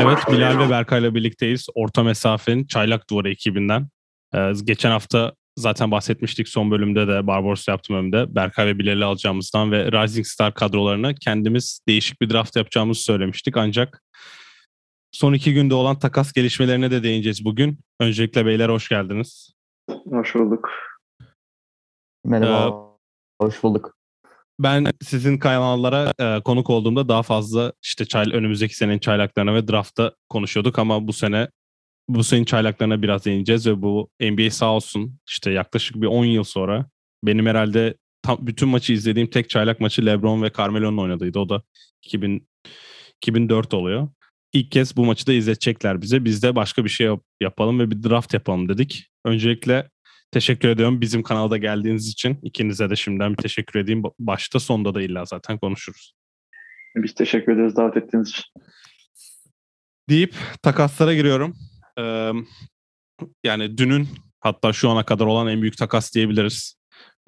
Evet Bilal ve Berkay ile birlikteyiz. Orta mesafenin Çaylak Duvarı ekibinden. Ee, geçen hafta zaten bahsetmiştik son bölümde de Barbaros yaptığım bölümde Berkay ve Bilal'i alacağımızdan ve Rising Star kadrolarına kendimiz değişik bir draft yapacağımızı söylemiştik. Ancak son iki günde olan takas gelişmelerine de değineceğiz bugün. Öncelikle beyler hoş geldiniz. Hoş bulduk. Merhaba. Ee, hoş bulduk ben sizin kanallara e, konuk olduğumda daha fazla işte çay, önümüzdeki senenin çaylaklarına ve draftta konuşuyorduk ama bu sene bu senin çaylaklarına biraz değineceğiz ve bu NBA sağ olsun işte yaklaşık bir 10 yıl sonra benim herhalde tam bütün maçı izlediğim tek çaylak maçı LeBron ve Carmelo'nun oynadığıydı. O da 2000, 2004 oluyor. İlk kez bu maçı da izletecekler bize. Biz de başka bir şey yap, yapalım ve bir draft yapalım dedik. Öncelikle Teşekkür ediyorum bizim kanalda geldiğiniz için. İkinize de şimdiden bir teşekkür edeyim. Başta sonda da illa zaten konuşuruz. Biz teşekkür ederiz davet ettiğiniz için. Deyip takaslara giriyorum. Ee, yani dünün hatta şu ana kadar olan en büyük takas diyebiliriz.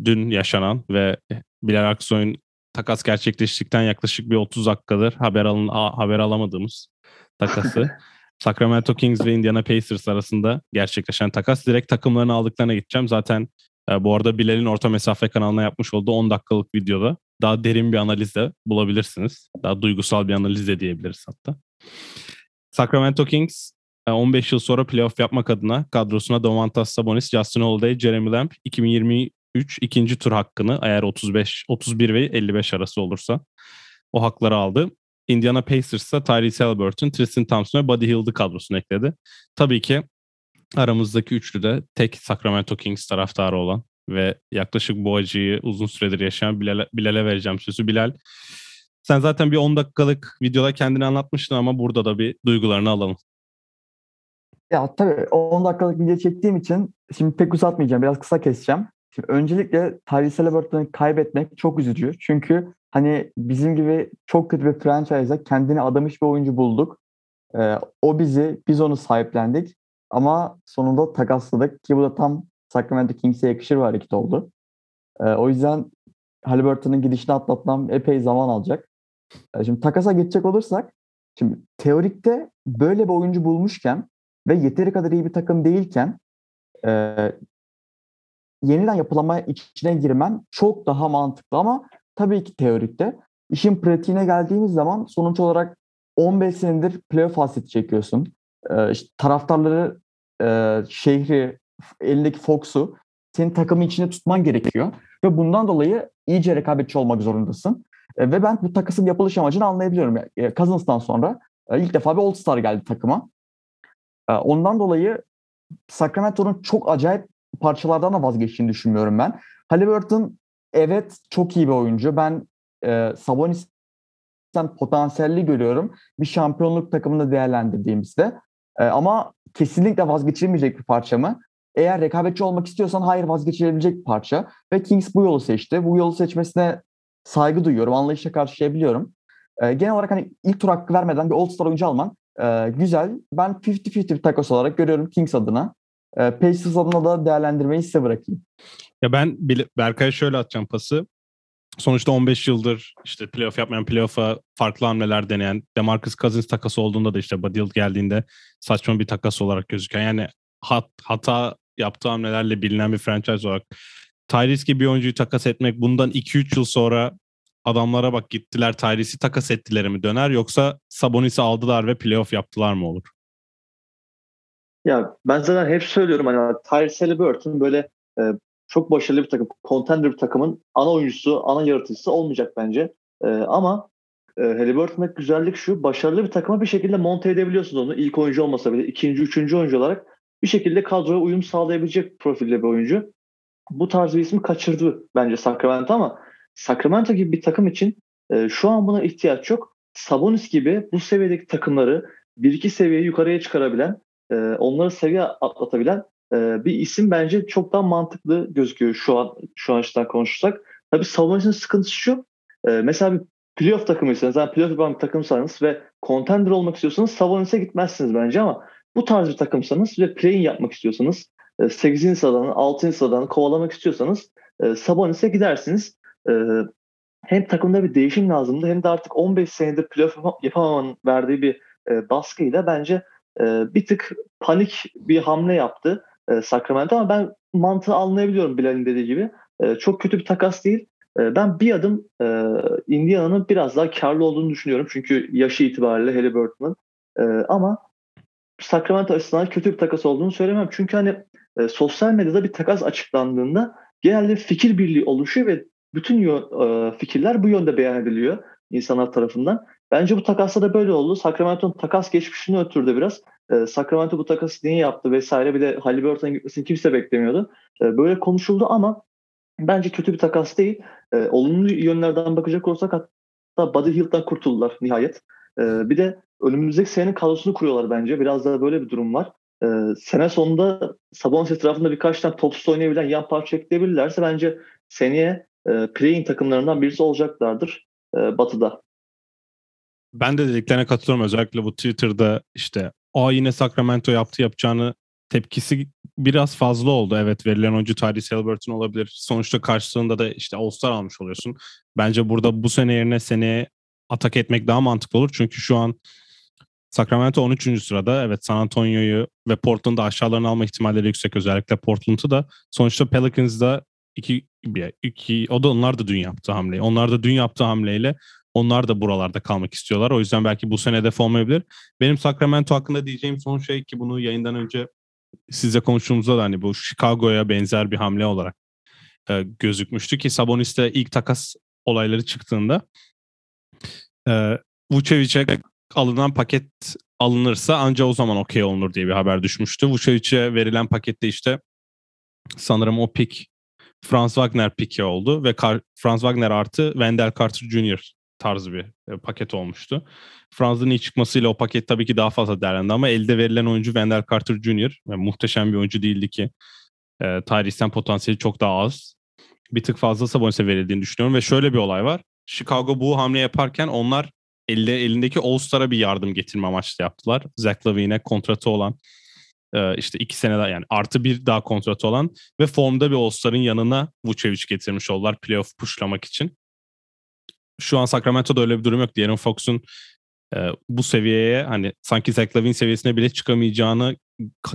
Dün yaşanan ve Bilal Aksoy'un takas gerçekleştikten yaklaşık bir 30 dakikadır haber alın haber alamadığımız takası. Sacramento Kings ve Indiana Pacers arasında gerçekleşen takas. Direkt takımlarını aldıklarına gideceğim. Zaten e, bu arada Bilal'in orta mesafe kanalına yapmış olduğu 10 dakikalık videoda daha derin bir analiz de bulabilirsiniz. Daha duygusal bir analiz de diyebiliriz hatta. Sacramento Kings 15 e, yıl sonra playoff yapmak adına kadrosuna Domantas Sabonis, Justin Holiday, Jeremy Lamb 2023 ikinci tur hakkını eğer 35, 31 ve 55 arası olursa o hakları aldı. Indiana Pacers'a Tyrese Halliburton, Tristan Thompson ve Buddy Hield'ı kadrosuna ekledi. Tabii ki aramızdaki üçlü de tek Sacramento Kings taraftarı olan ve yaklaşık bu acıyı uzun süredir yaşayan Bilal'e, Bilal'e vereceğim sözü. Bilal, sen zaten bir 10 dakikalık videoda kendini anlatmıştın ama burada da bir duygularını alalım. Ya tabii 10 dakikalık video çektiğim için şimdi pek uzatmayacağım. Biraz kısa keseceğim. Şimdi öncelikle Tyrese Halliburton'u kaybetmek çok üzücü. Çünkü hani bizim gibi çok kötü bir franchise'a kendini adamış bir oyuncu bulduk. Ee, o bizi, biz onu sahiplendik. Ama sonunda takasladık ki bu da tam Sacramento Kings'e yakışır bir hareket oldu. Ee, o yüzden Halliburton'un gidişini atlatmam epey zaman alacak. Ee, şimdi takasa geçecek olursak, şimdi teorikte böyle bir oyuncu bulmuşken ve yeteri kadar iyi bir takım değilken e, yeniden yapılama içine girmen çok daha mantıklı ama tabii ki teorikte. İşin pratiğine geldiğimiz zaman sonuç olarak 15 senedir playoff hasreti çekiyorsun. Ee, işte taraftarları, e, şehri, elindeki Fox'u senin takımın içinde tutman gerekiyor. Ve bundan dolayı iyice rekabetçi olmak zorundasın. E, ve ben bu takasın yapılış amacını anlayabiliyorum. E, Cousins'tan sonra e, ilk defa bir All-Star geldi takıma. E, ondan dolayı Sacramento'nun çok acayip parçalardan da vazgeçtiğini düşünmüyorum ben. Halliburton evet çok iyi bir oyuncu. Ben e, Sabonis'ten potansiyelli görüyorum. Bir şampiyonluk takımında değerlendirdiğimizde. E, ama kesinlikle vazgeçilmeyecek bir parça mı? Eğer rekabetçi olmak istiyorsan hayır vazgeçilebilecek bir parça. Ve Kings bu yolu seçti. Bu yolu seçmesine saygı duyuyorum. Anlayışla karşılayabiliyorum. E, genel olarak hani ilk tur hakkı vermeden bir All-Star oyuncu alman e, güzel. Ben 50-50 bir olarak görüyorum Kings adına. E, Pacers adına da değerlendirmeyi size bırakayım. Ya ben Berkay'a şöyle atacağım pası. Sonuçta 15 yıldır işte playoff yapmayan, playoff'a farklı hamleler deneyen, DeMarcus Cousins takası olduğunda da işte Buddy geldiğinde saçma bir takas olarak gözüken yani hat, hata yaptığı hamlelerle bilinen bir franchise olarak Tyrese gibi bir oyuncuyu takas etmek bundan 2-3 yıl sonra adamlara bak gittiler Tyrese'i takas ettiler mi döner yoksa Sabonis'i aldılar ve playoff yaptılar mı olur? Ya ben zaten hep söylüyorum hani Tyrese Halliburton böyle e, çok başarılı bir takım, contender bir takımın ana oyuncusu, ana yaratıcısı olmayacak bence. E, ama e, Halliburton'daki güzellik şu, başarılı bir takıma bir şekilde monte edebiliyorsunuz onu. İlk oyuncu olmasa bile ikinci, üçüncü oyuncu olarak bir şekilde kadroya uyum sağlayabilecek profilde bir oyuncu. Bu tarz bir ismi kaçırdı bence Sacramento ama Sacramento gibi bir takım için e, şu an buna ihtiyaç yok. Sabonis gibi bu seviyedeki takımları bir iki seviye yukarıya çıkarabilen, e, onları seviye atlatabilen e, bir isim bence çok daha mantıklı gözüküyor şu an şu an açıdan konuşursak. Tabii savunmasının sıkıntısı şu. E, mesela bir playoff takımıysanız, yani playoff yapan bir takımsanız ve contender olmak istiyorsanız Sabonis'e gitmezsiniz bence ama bu tarz bir takımsanız ve play-in yapmak istiyorsanız, e, 8. sıradan, 6. sıradan kovalamak istiyorsanız e, Sabonis'e gidersiniz. E, hem takımda bir değişim lazımdı hem de artık 15 senedir playoff yapamamanın verdiği bir e, baskıyla bence e, bir tık panik bir hamle yaptı e, Sacramento ama ben mantığı anlayabiliyorum Bilal'in dediği gibi. E, çok kötü bir takas değil. E, ben bir adım e, Indiana'nın biraz daha karlı olduğunu düşünüyorum. Çünkü yaşı itibariyle Halliburton'ın. E, ama Sacramento açısından kötü bir takas olduğunu söylemem. Çünkü hani e, sosyal medyada bir takas açıklandığında genelde fikir birliği oluşuyor ve bütün e, fikirler bu yönde beyan ediliyor insanlar tarafından. Bence bu takasta da böyle oldu. Sacramento'nun takas geçmişini ötürdü biraz. E, Sacramento bu takası niye yaptı vesaire bir de Halliburton'un gitmesini kimse beklemiyordu. E, böyle konuşuldu ama bence kötü bir takas değil. E, olumlu yönlerden bakacak olursak hatta Buddy Hield'dan kurtuldular nihayet. Bir de önümüzdeki senenin kadrosunu kuruyorlar bence. Biraz daha böyle bir durum var. Sene sonunda Sabonis etrafında birkaç tane topsuz oynayabilen yan parça ekleyebilirlerse bence seneye e, play-in takımlarından birisi olacaklardır e, Batı'da. Ben de dediklerine katılıyorum. Özellikle bu Twitter'da işte o yine Sacramento yaptı yapacağını tepkisi biraz fazla oldu. Evet verilen oyuncu Tyrese Halliburton olabilir. Sonuçta karşılığında da işte All-Star almış oluyorsun. Bence burada bu sene yerine seneye atak etmek daha mantıklı olur. Çünkü şu an Sacramento 13. sırada. Evet San Antonio'yu ve Portland'ı aşağılarına alma ihtimalleri yüksek. Özellikle Portland'ı da. Sonuçta Pelicans'da iki, iki, o da onlar da dün yaptı hamleyi. Onlar da dün yaptığı hamleyle onlar da buralarda kalmak istiyorlar. O yüzden belki bu sene hedef olmayabilir. Benim Sacramento hakkında diyeceğim son şey ki bunu yayından önce sizle konuştuğumuzda da hani bu Chicago'ya benzer bir hamle olarak e, gözükmüştü ki Sabonis'te ilk takas olayları çıktığında e, Vucevic'e alınan paket alınırsa ancak o zaman okey olunur diye bir haber düşmüştü. Vucevic'e verilen pakette işte sanırım o pik Franz Wagner piki oldu ve Kar- Franz Wagner artı Wendell Carter Jr. tarzı bir e, paket olmuştu. Franz'ın iyi çıkmasıyla o paket tabii ki daha fazla değerlendi ama elde verilen oyuncu Wendell Carter Jr. ve muhteşem bir oyuncu değildi ki e, Tyrese'den potansiyeli çok daha az. Bir tık fazla Sabonis'e verildiğini düşünüyorum ve şöyle bir olay var. Chicago bu hamle yaparken onlar elde, elindeki All-Star'a bir yardım getirme amaçlı yaptılar. Zach Lavine'e kontratı olan e, işte iki sene daha yani artı bir daha kontratı olan ve formda bir All-Star'ın yanına Vucevic getirmiş oldular playoff pushlamak için. Şu an Sacramento'da öyle bir durum yok. De'Aaron Fox'un e, bu seviyeye hani sanki Zach Lavine seviyesine bile çıkamayacağını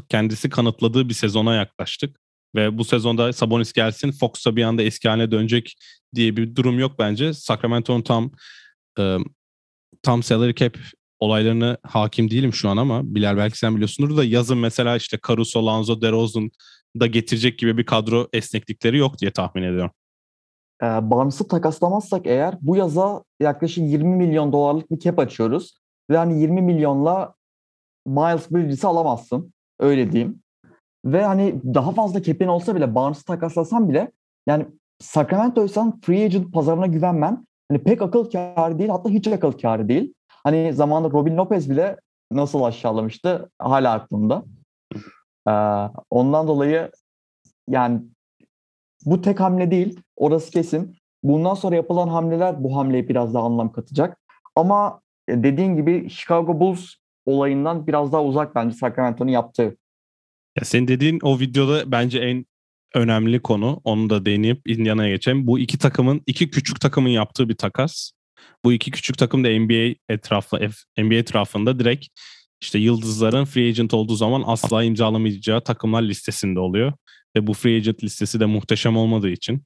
kendisi kanıtladığı bir sezona yaklaştık. Ve bu sezonda Sabonis gelsin Fox da bir anda eski haline dönecek diye bir durum yok bence. Sacramento'nun tam e, tam salary cap olaylarına hakim değilim şu an ama Bilal belki sen biliyorsundur da yazın mesela işte Caruso, Lanzo, DeRozan da getirecek gibi bir kadro esneklikleri yok diye tahmin ediyorum. E, Barnes'ı takaslamazsak eğer bu yaza yaklaşık 20 milyon dolarlık bir cap açıyoruz. Ve hani 20 milyonla Miles Bridges'i alamazsın. Öyle diyeyim. Ve hani daha fazla cap'in olsa bile Barnes'ı takaslasan bile yani Sacramento'ysan free agent pazarına güvenmen hani pek akıl kârı değil hatta hiç akıl kârı değil. Hani zamanında Robin Lopez bile nasıl aşağılamıştı hala aklımda. Ee, ondan dolayı yani bu tek hamle değil. Orası kesin. Bundan sonra yapılan hamleler bu hamleye biraz daha anlam katacak. Ama e, dediğin gibi Chicago Bulls olayından biraz daha uzak bence Sacramento'nun yaptığı. Ya senin dediğin o videoda bence en önemli konu. Onu da değinip Indiana'ya geçelim. Bu iki takımın, iki küçük takımın yaptığı bir takas. Bu iki küçük takım da NBA etrafı NBA etrafında direkt işte yıldızların free agent olduğu zaman asla imzalamayacağı takımlar listesinde oluyor. Ve bu free agent listesi de muhteşem olmadığı için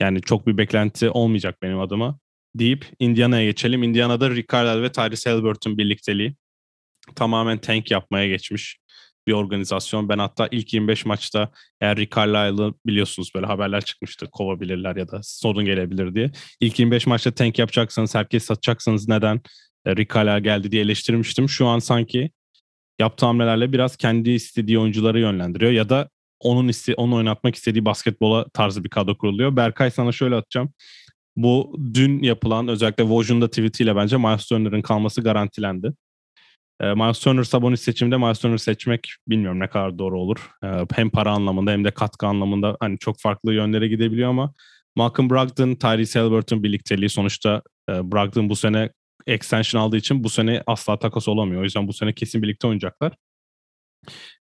yani çok bir beklenti olmayacak benim adıma deyip Indiana'ya geçelim. Indiana'da Carlisle ve Tyrese Halliburton birlikteliği tamamen tank yapmaya geçmiş bir organizasyon. Ben hatta ilk 25 maçta eğer Rick Carlisle'ı biliyorsunuz böyle haberler çıkmıştı kovabilirler ya da sorun gelebilir diye. İlk 25 maçta tank yapacaksanız herkes satacaksanız neden Rick Carlisle geldi diye eleştirmiştim. Şu an sanki yaptığı hamlelerle biraz kendi istediği oyuncuları yönlendiriyor ya da onun iste onu oynatmak istediği basketbola tarzı bir kadro kuruluyor. Berkay sana şöyle atacağım. Bu dün yapılan özellikle Woj'un tweetiyle bence Miles Turner'ın kalması garantilendi. E, Miles Turner Sabonis seçiminde Miles Turner seçmek bilmiyorum ne kadar doğru olur. E, hem para anlamında hem de katkı anlamında hani çok farklı yönlere gidebiliyor ama Malcolm Brogdon, Tyrese Halliburton birlikteliği sonuçta e, Brogdon bu sene extension aldığı için bu sene asla takas olamıyor. O yüzden bu sene kesin birlikte oynayacaklar.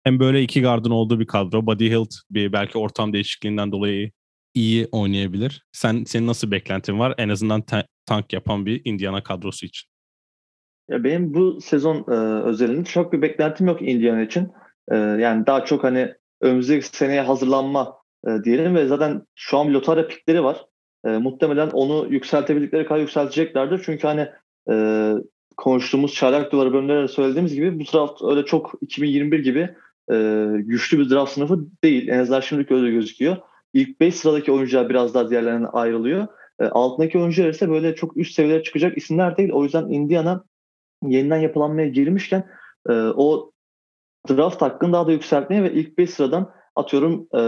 Hem böyle iki gardın olduğu bir kadro. Buddy Hield bir belki ortam değişikliğinden dolayı iyi oynayabilir? Sen senin nasıl beklentin var en azından ta- tank yapan bir Indiana kadrosu için? Ya benim bu sezon e, özelinde çok bir beklentim yok Indiana için. E, yani daha çok hani önümüzdeki seneye hazırlanma e, diyelim ve zaten şu an lotarya pikleri var. E, muhtemelen onu yükseltebildikleri kadar yükselteceklerdir. Çünkü hani e, konuştuğumuz çaylak duvarı bölümlerde söylediğimiz gibi bu draft öyle çok 2021 gibi e, güçlü bir draft sınıfı değil. En azından şimdilik öyle gözüküyor. İlk 5 sıradaki oyuncular biraz daha diğerlerine ayrılıyor. E, altındaki oyuncular ise böyle çok üst seviyelere çıkacak isimler değil. O yüzden Indiana yeniden yapılanmaya girmişken e, o draft hakkını daha da yükseltmeye ve ilk 5 sıradan atıyorum e,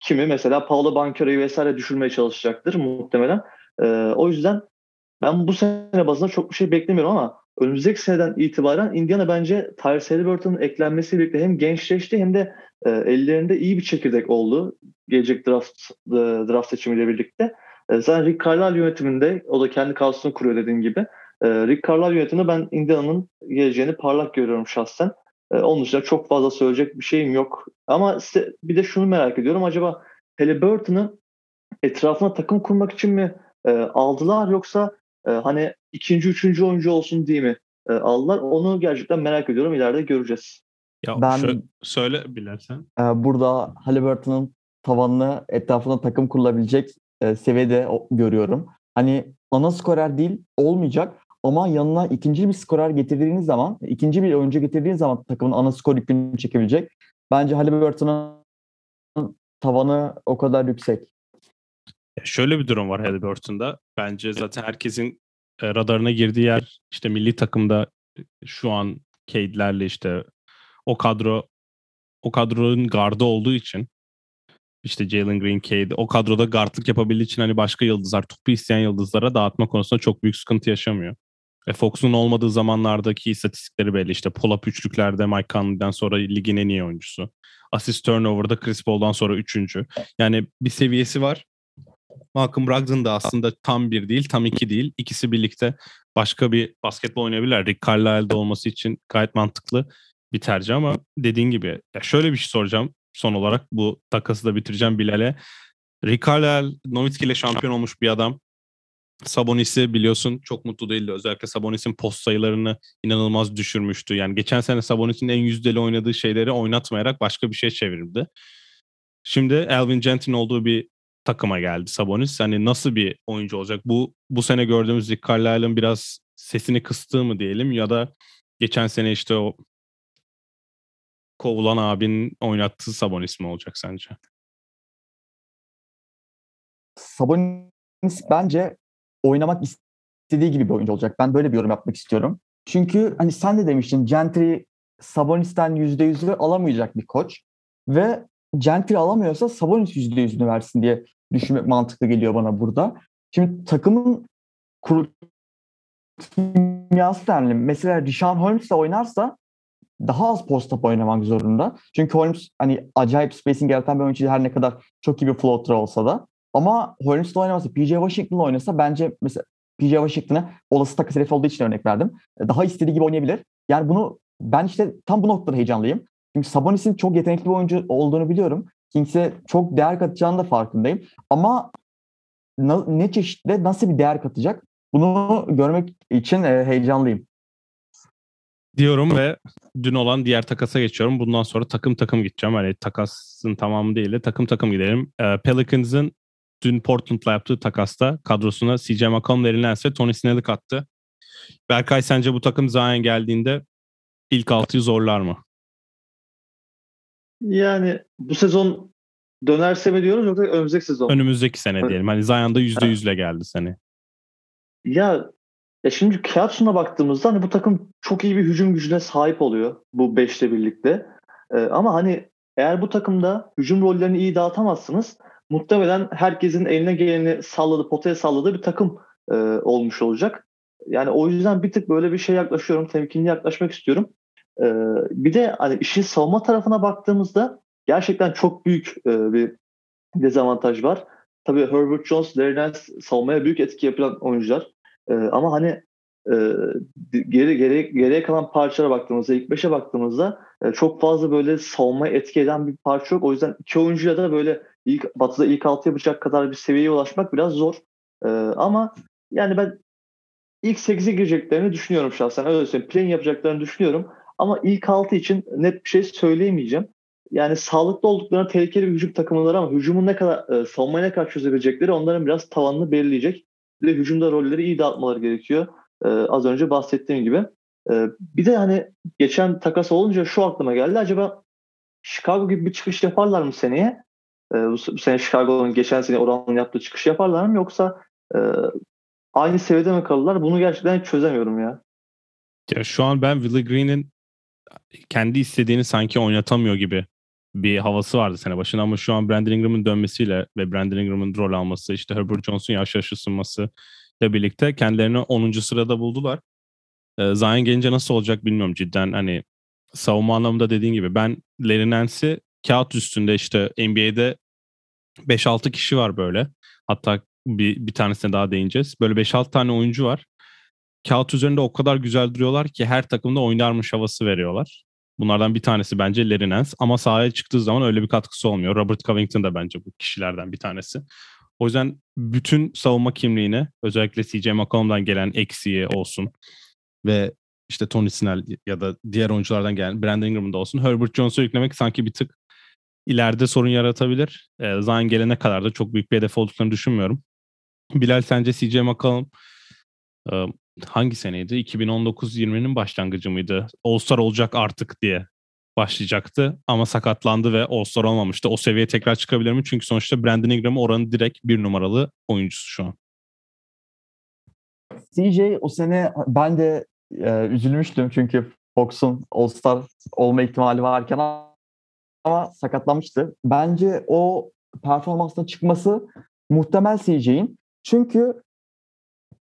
kimi mesela Paolo Banchero'yu vesaire düşürmeye çalışacaktır muhtemelen. E, o yüzden ben bu sene bazında çok bir şey beklemiyorum ama önümüzdeki seneden itibaren Indiana bence Tyrese Halliburton'un eklenmesiyle birlikte hem gençleşti hem de e, ellerinde iyi bir çekirdek oldu. Gelecek draft e, draft seçimiyle birlikte. E, zaten Rick Carlisle yönetiminde o da kendi kadrosunu kuruyor dediğin gibi. E, Rick Carlisle yönetiminde ben Indiana'nın geleceğini parlak görüyorum şahsen. E, onun dışında çok fazla söyleyecek bir şeyim yok. Ama size, bir de şunu merak ediyorum. Acaba Halliburton'ı etrafına takım kurmak için mi e, aldılar yoksa e, hani ikinci, üçüncü oyuncu olsun diye mi e, aldılar? Onu gerçekten merak ediyorum. İleride göreceğiz. Ya ben şöyle, söyle Bilal sen. E, burada Halliburton'un tavanını etrafına takım kurulabilecek e, seviyede görüyorum. Hani ana skorer değil olmayacak ama yanına ikinci bir skorer getirdiğiniz zaman, ikinci bir oyuncu getirdiğiniz zaman takımın ana skor yükünü çekebilecek. Bence Halliburton'un tavanı o kadar yüksek. Şöyle bir durum var Halliburton'da. Bence zaten herkesin e, radarına girdiği yer işte milli takımda e, şu an Cade'lerle işte o kadro o kadronun gardı olduğu için işte Jalen Green, Cade o kadroda guardlık yapabildiği için hani başka yıldızlar, topu isteyen yıldızlara dağıtma konusunda çok büyük sıkıntı yaşamıyor. E Fox'un olmadığı zamanlardaki istatistikleri belli. İşte pull-up üçlüklerde Mike Conley'den sonra ligin en iyi oyuncusu. Assist turnover'da Chris Paul'dan sonra üçüncü. Yani bir seviyesi var. Malcolm Brogdon da aslında tam bir değil, tam iki değil. İkisi birlikte başka bir basketbol oynayabilirler. Rick Carlisle'de olması için gayet mantıklı bir tercih ama dediğin gibi ya şöyle bir şey soracağım son olarak bu takası da bitireceğim Bilal'e. Rick Carlisle Nowitzki ile şampiyon olmuş bir adam. Sabonis'i biliyorsun çok mutlu değildi. Özellikle Sabonis'in post sayılarını inanılmaz düşürmüştü. Yani geçen sene Sabonis'in en yüzdeli oynadığı şeyleri oynatmayarak başka bir şey çevirdi. Şimdi Elvin Gentry'nin olduğu bir takıma geldi Sabonis. Hani nasıl bir oyuncu olacak? Bu bu sene gördüğümüz Rick Carlisle'ın biraz sesini kıstığı mı diyelim ya da geçen sene işte o kovulan abinin oynattığı Sabonis mi olacak sence? Sabonis bence oynamak istediği gibi bir oyuncu olacak. Ben böyle bir yorum yapmak istiyorum. Çünkü hani sen de demiştin Gentry Sabonis'ten %100'ü alamayacak bir koç. Ve Gentry alamıyorsa Sabonis %100'ünü versin diye düşünmek mantıklı geliyor bana burada. Şimdi takımın kur kimyası önemli. Mesela Rishon Holmes'la oynarsa daha az post-up oynamak zorunda. Çünkü Holmes hani acayip spacing yaratan bir oyuncu her ne kadar çok iyi bir floater olsa da. Ama Holmes'la oynamasa, PJ Washington'la oynasa bence mesela PJ Washington'a olası takas hedefi olduğu için örnek verdim. Daha istediği gibi oynayabilir. Yani bunu ben işte tam bu noktada heyecanlıyım. Çünkü Sabonis'in çok yetenekli bir oyuncu olduğunu biliyorum. Kings'e çok değer katacağını da farkındayım. Ama ne çeşitle nasıl bir değer katacak bunu görmek için e, heyecanlıyım. Diyorum ve dün olan diğer takasa geçiyorum. Bundan sonra takım takım gideceğim. Hani takasın tamamı değil de takım takım gidelim. E, Pelicans'ın dün Portland'la yaptığı takasta kadrosuna CJ McCollum verilense Tony Snell'i kattı. Berkay sence bu takım Zion geldiğinde ilk 6'yı zorlar mı? Yani bu sezon dönerse mi diyoruz yoksa önümüzdeki sezon? Önümüzdeki sene diyelim. Hani Zion'da %100'le geldi seni. Ya, ya şimdi kağıt baktığımızda hani bu takım çok iyi bir hücum gücüne sahip oluyor bu beşle birlikte. Ee, ama hani eğer bu takımda hücum rollerini iyi dağıtamazsınız muhtemelen herkesin eline geleni salladı, potaya salladığı bir takım e, olmuş olacak. Yani o yüzden bir tık böyle bir şey yaklaşıyorum, temkinli yaklaşmak istiyorum. E, bir de hani işin savunma tarafına baktığımızda gerçekten çok büyük e, bir dezavantaj var. Tabii Herbert Jones, Larry Nance savunmaya büyük etki yapılan oyuncular. E, ama hani e, geri, geri, geriye kalan parçalara baktığımızda, ilk beşe baktığımızda e, çok fazla böyle savunmaya etki eden bir parça yok. O yüzden iki oyuncuyla da böyle ilk Batı'da ilk altı yapacak kadar bir seviyeye ulaşmak biraz zor. E, ama yani ben ilk 8'e gireceklerini düşünüyorum şahsen. Öyle söyleyeyim. Play yapacaklarını düşünüyorum. Ama ilk 6 için net bir şey söyleyemeyeceğim. Yani sağlıklı olduklarına tehlikeli bir hücum takımları ama hücumun ne kadar e, savunmayı ne kadar çözebilecekleri onların biraz tavanını belirleyecek. De hücumda rolleri iyi dağıtmaları gerekiyor. E, az önce bahsettiğim gibi. E, bir de hani geçen takas olunca şu aklıma geldi. Acaba Chicago gibi bir çıkış yaparlar mı seneye? E, bu, sene Chicago'nun geçen sene oranın yaptığı çıkış yaparlar mı? Yoksa e, aynı seviyede mi kalırlar? Bunu gerçekten çözemiyorum ya. Ya şu an ben Willie Green'in kendi istediğini sanki oynatamıyor gibi bir havası vardı sene başında ama şu an Brandon Ingram'ın dönmesiyle ve Brandon Ingram'ın rol alması, işte Herbert Johnson yaş yaş ısınması ile birlikte kendilerini 10. sırada buldular. Ee, Zion gelince nasıl olacak bilmiyorum cidden hani savunma anlamında dediğin gibi ben Larry Nance'i kağıt üstünde işte NBA'de 5-6 kişi var böyle. Hatta bir, bir tanesine daha değineceğiz. Böyle 5-6 tane oyuncu var. Kağıt üzerinde o kadar güzel duruyorlar ki her takımda oynarmış havası veriyorlar. Bunlardan bir tanesi bence Nance ama sahaya çıktığı zaman öyle bir katkısı olmuyor. Robert Covington da bence bu kişilerden bir tanesi. O yüzden bütün savunma kimliğini özellikle CJ McCollum'dan gelen eksiği olsun ve işte Tony Snell ya da diğer oyunculardan gelen Brandon Ingram'da olsun Herbert Jones'a yüklemek sanki bir tık ileride sorun yaratabilir. E, Zion gelene kadar da çok büyük bir hedef olduklarını düşünmüyorum. Bilal sence CJ McCollum hangi seneydi? 2019-20'nin başlangıcı mıydı? All-Star olacak artık diye başlayacaktı ama sakatlandı ve All-Star olmamıştı. O seviyeye tekrar çıkabilir mi? Çünkü sonuçta Brandon Ingram oranın direkt bir numaralı oyuncusu şu an. CJ o sene ben de e, üzülmüştüm çünkü Fox'un All-Star olma ihtimali varken ama sakatlanmıştı. Bence o performansına çıkması muhtemel CJ'in. Çünkü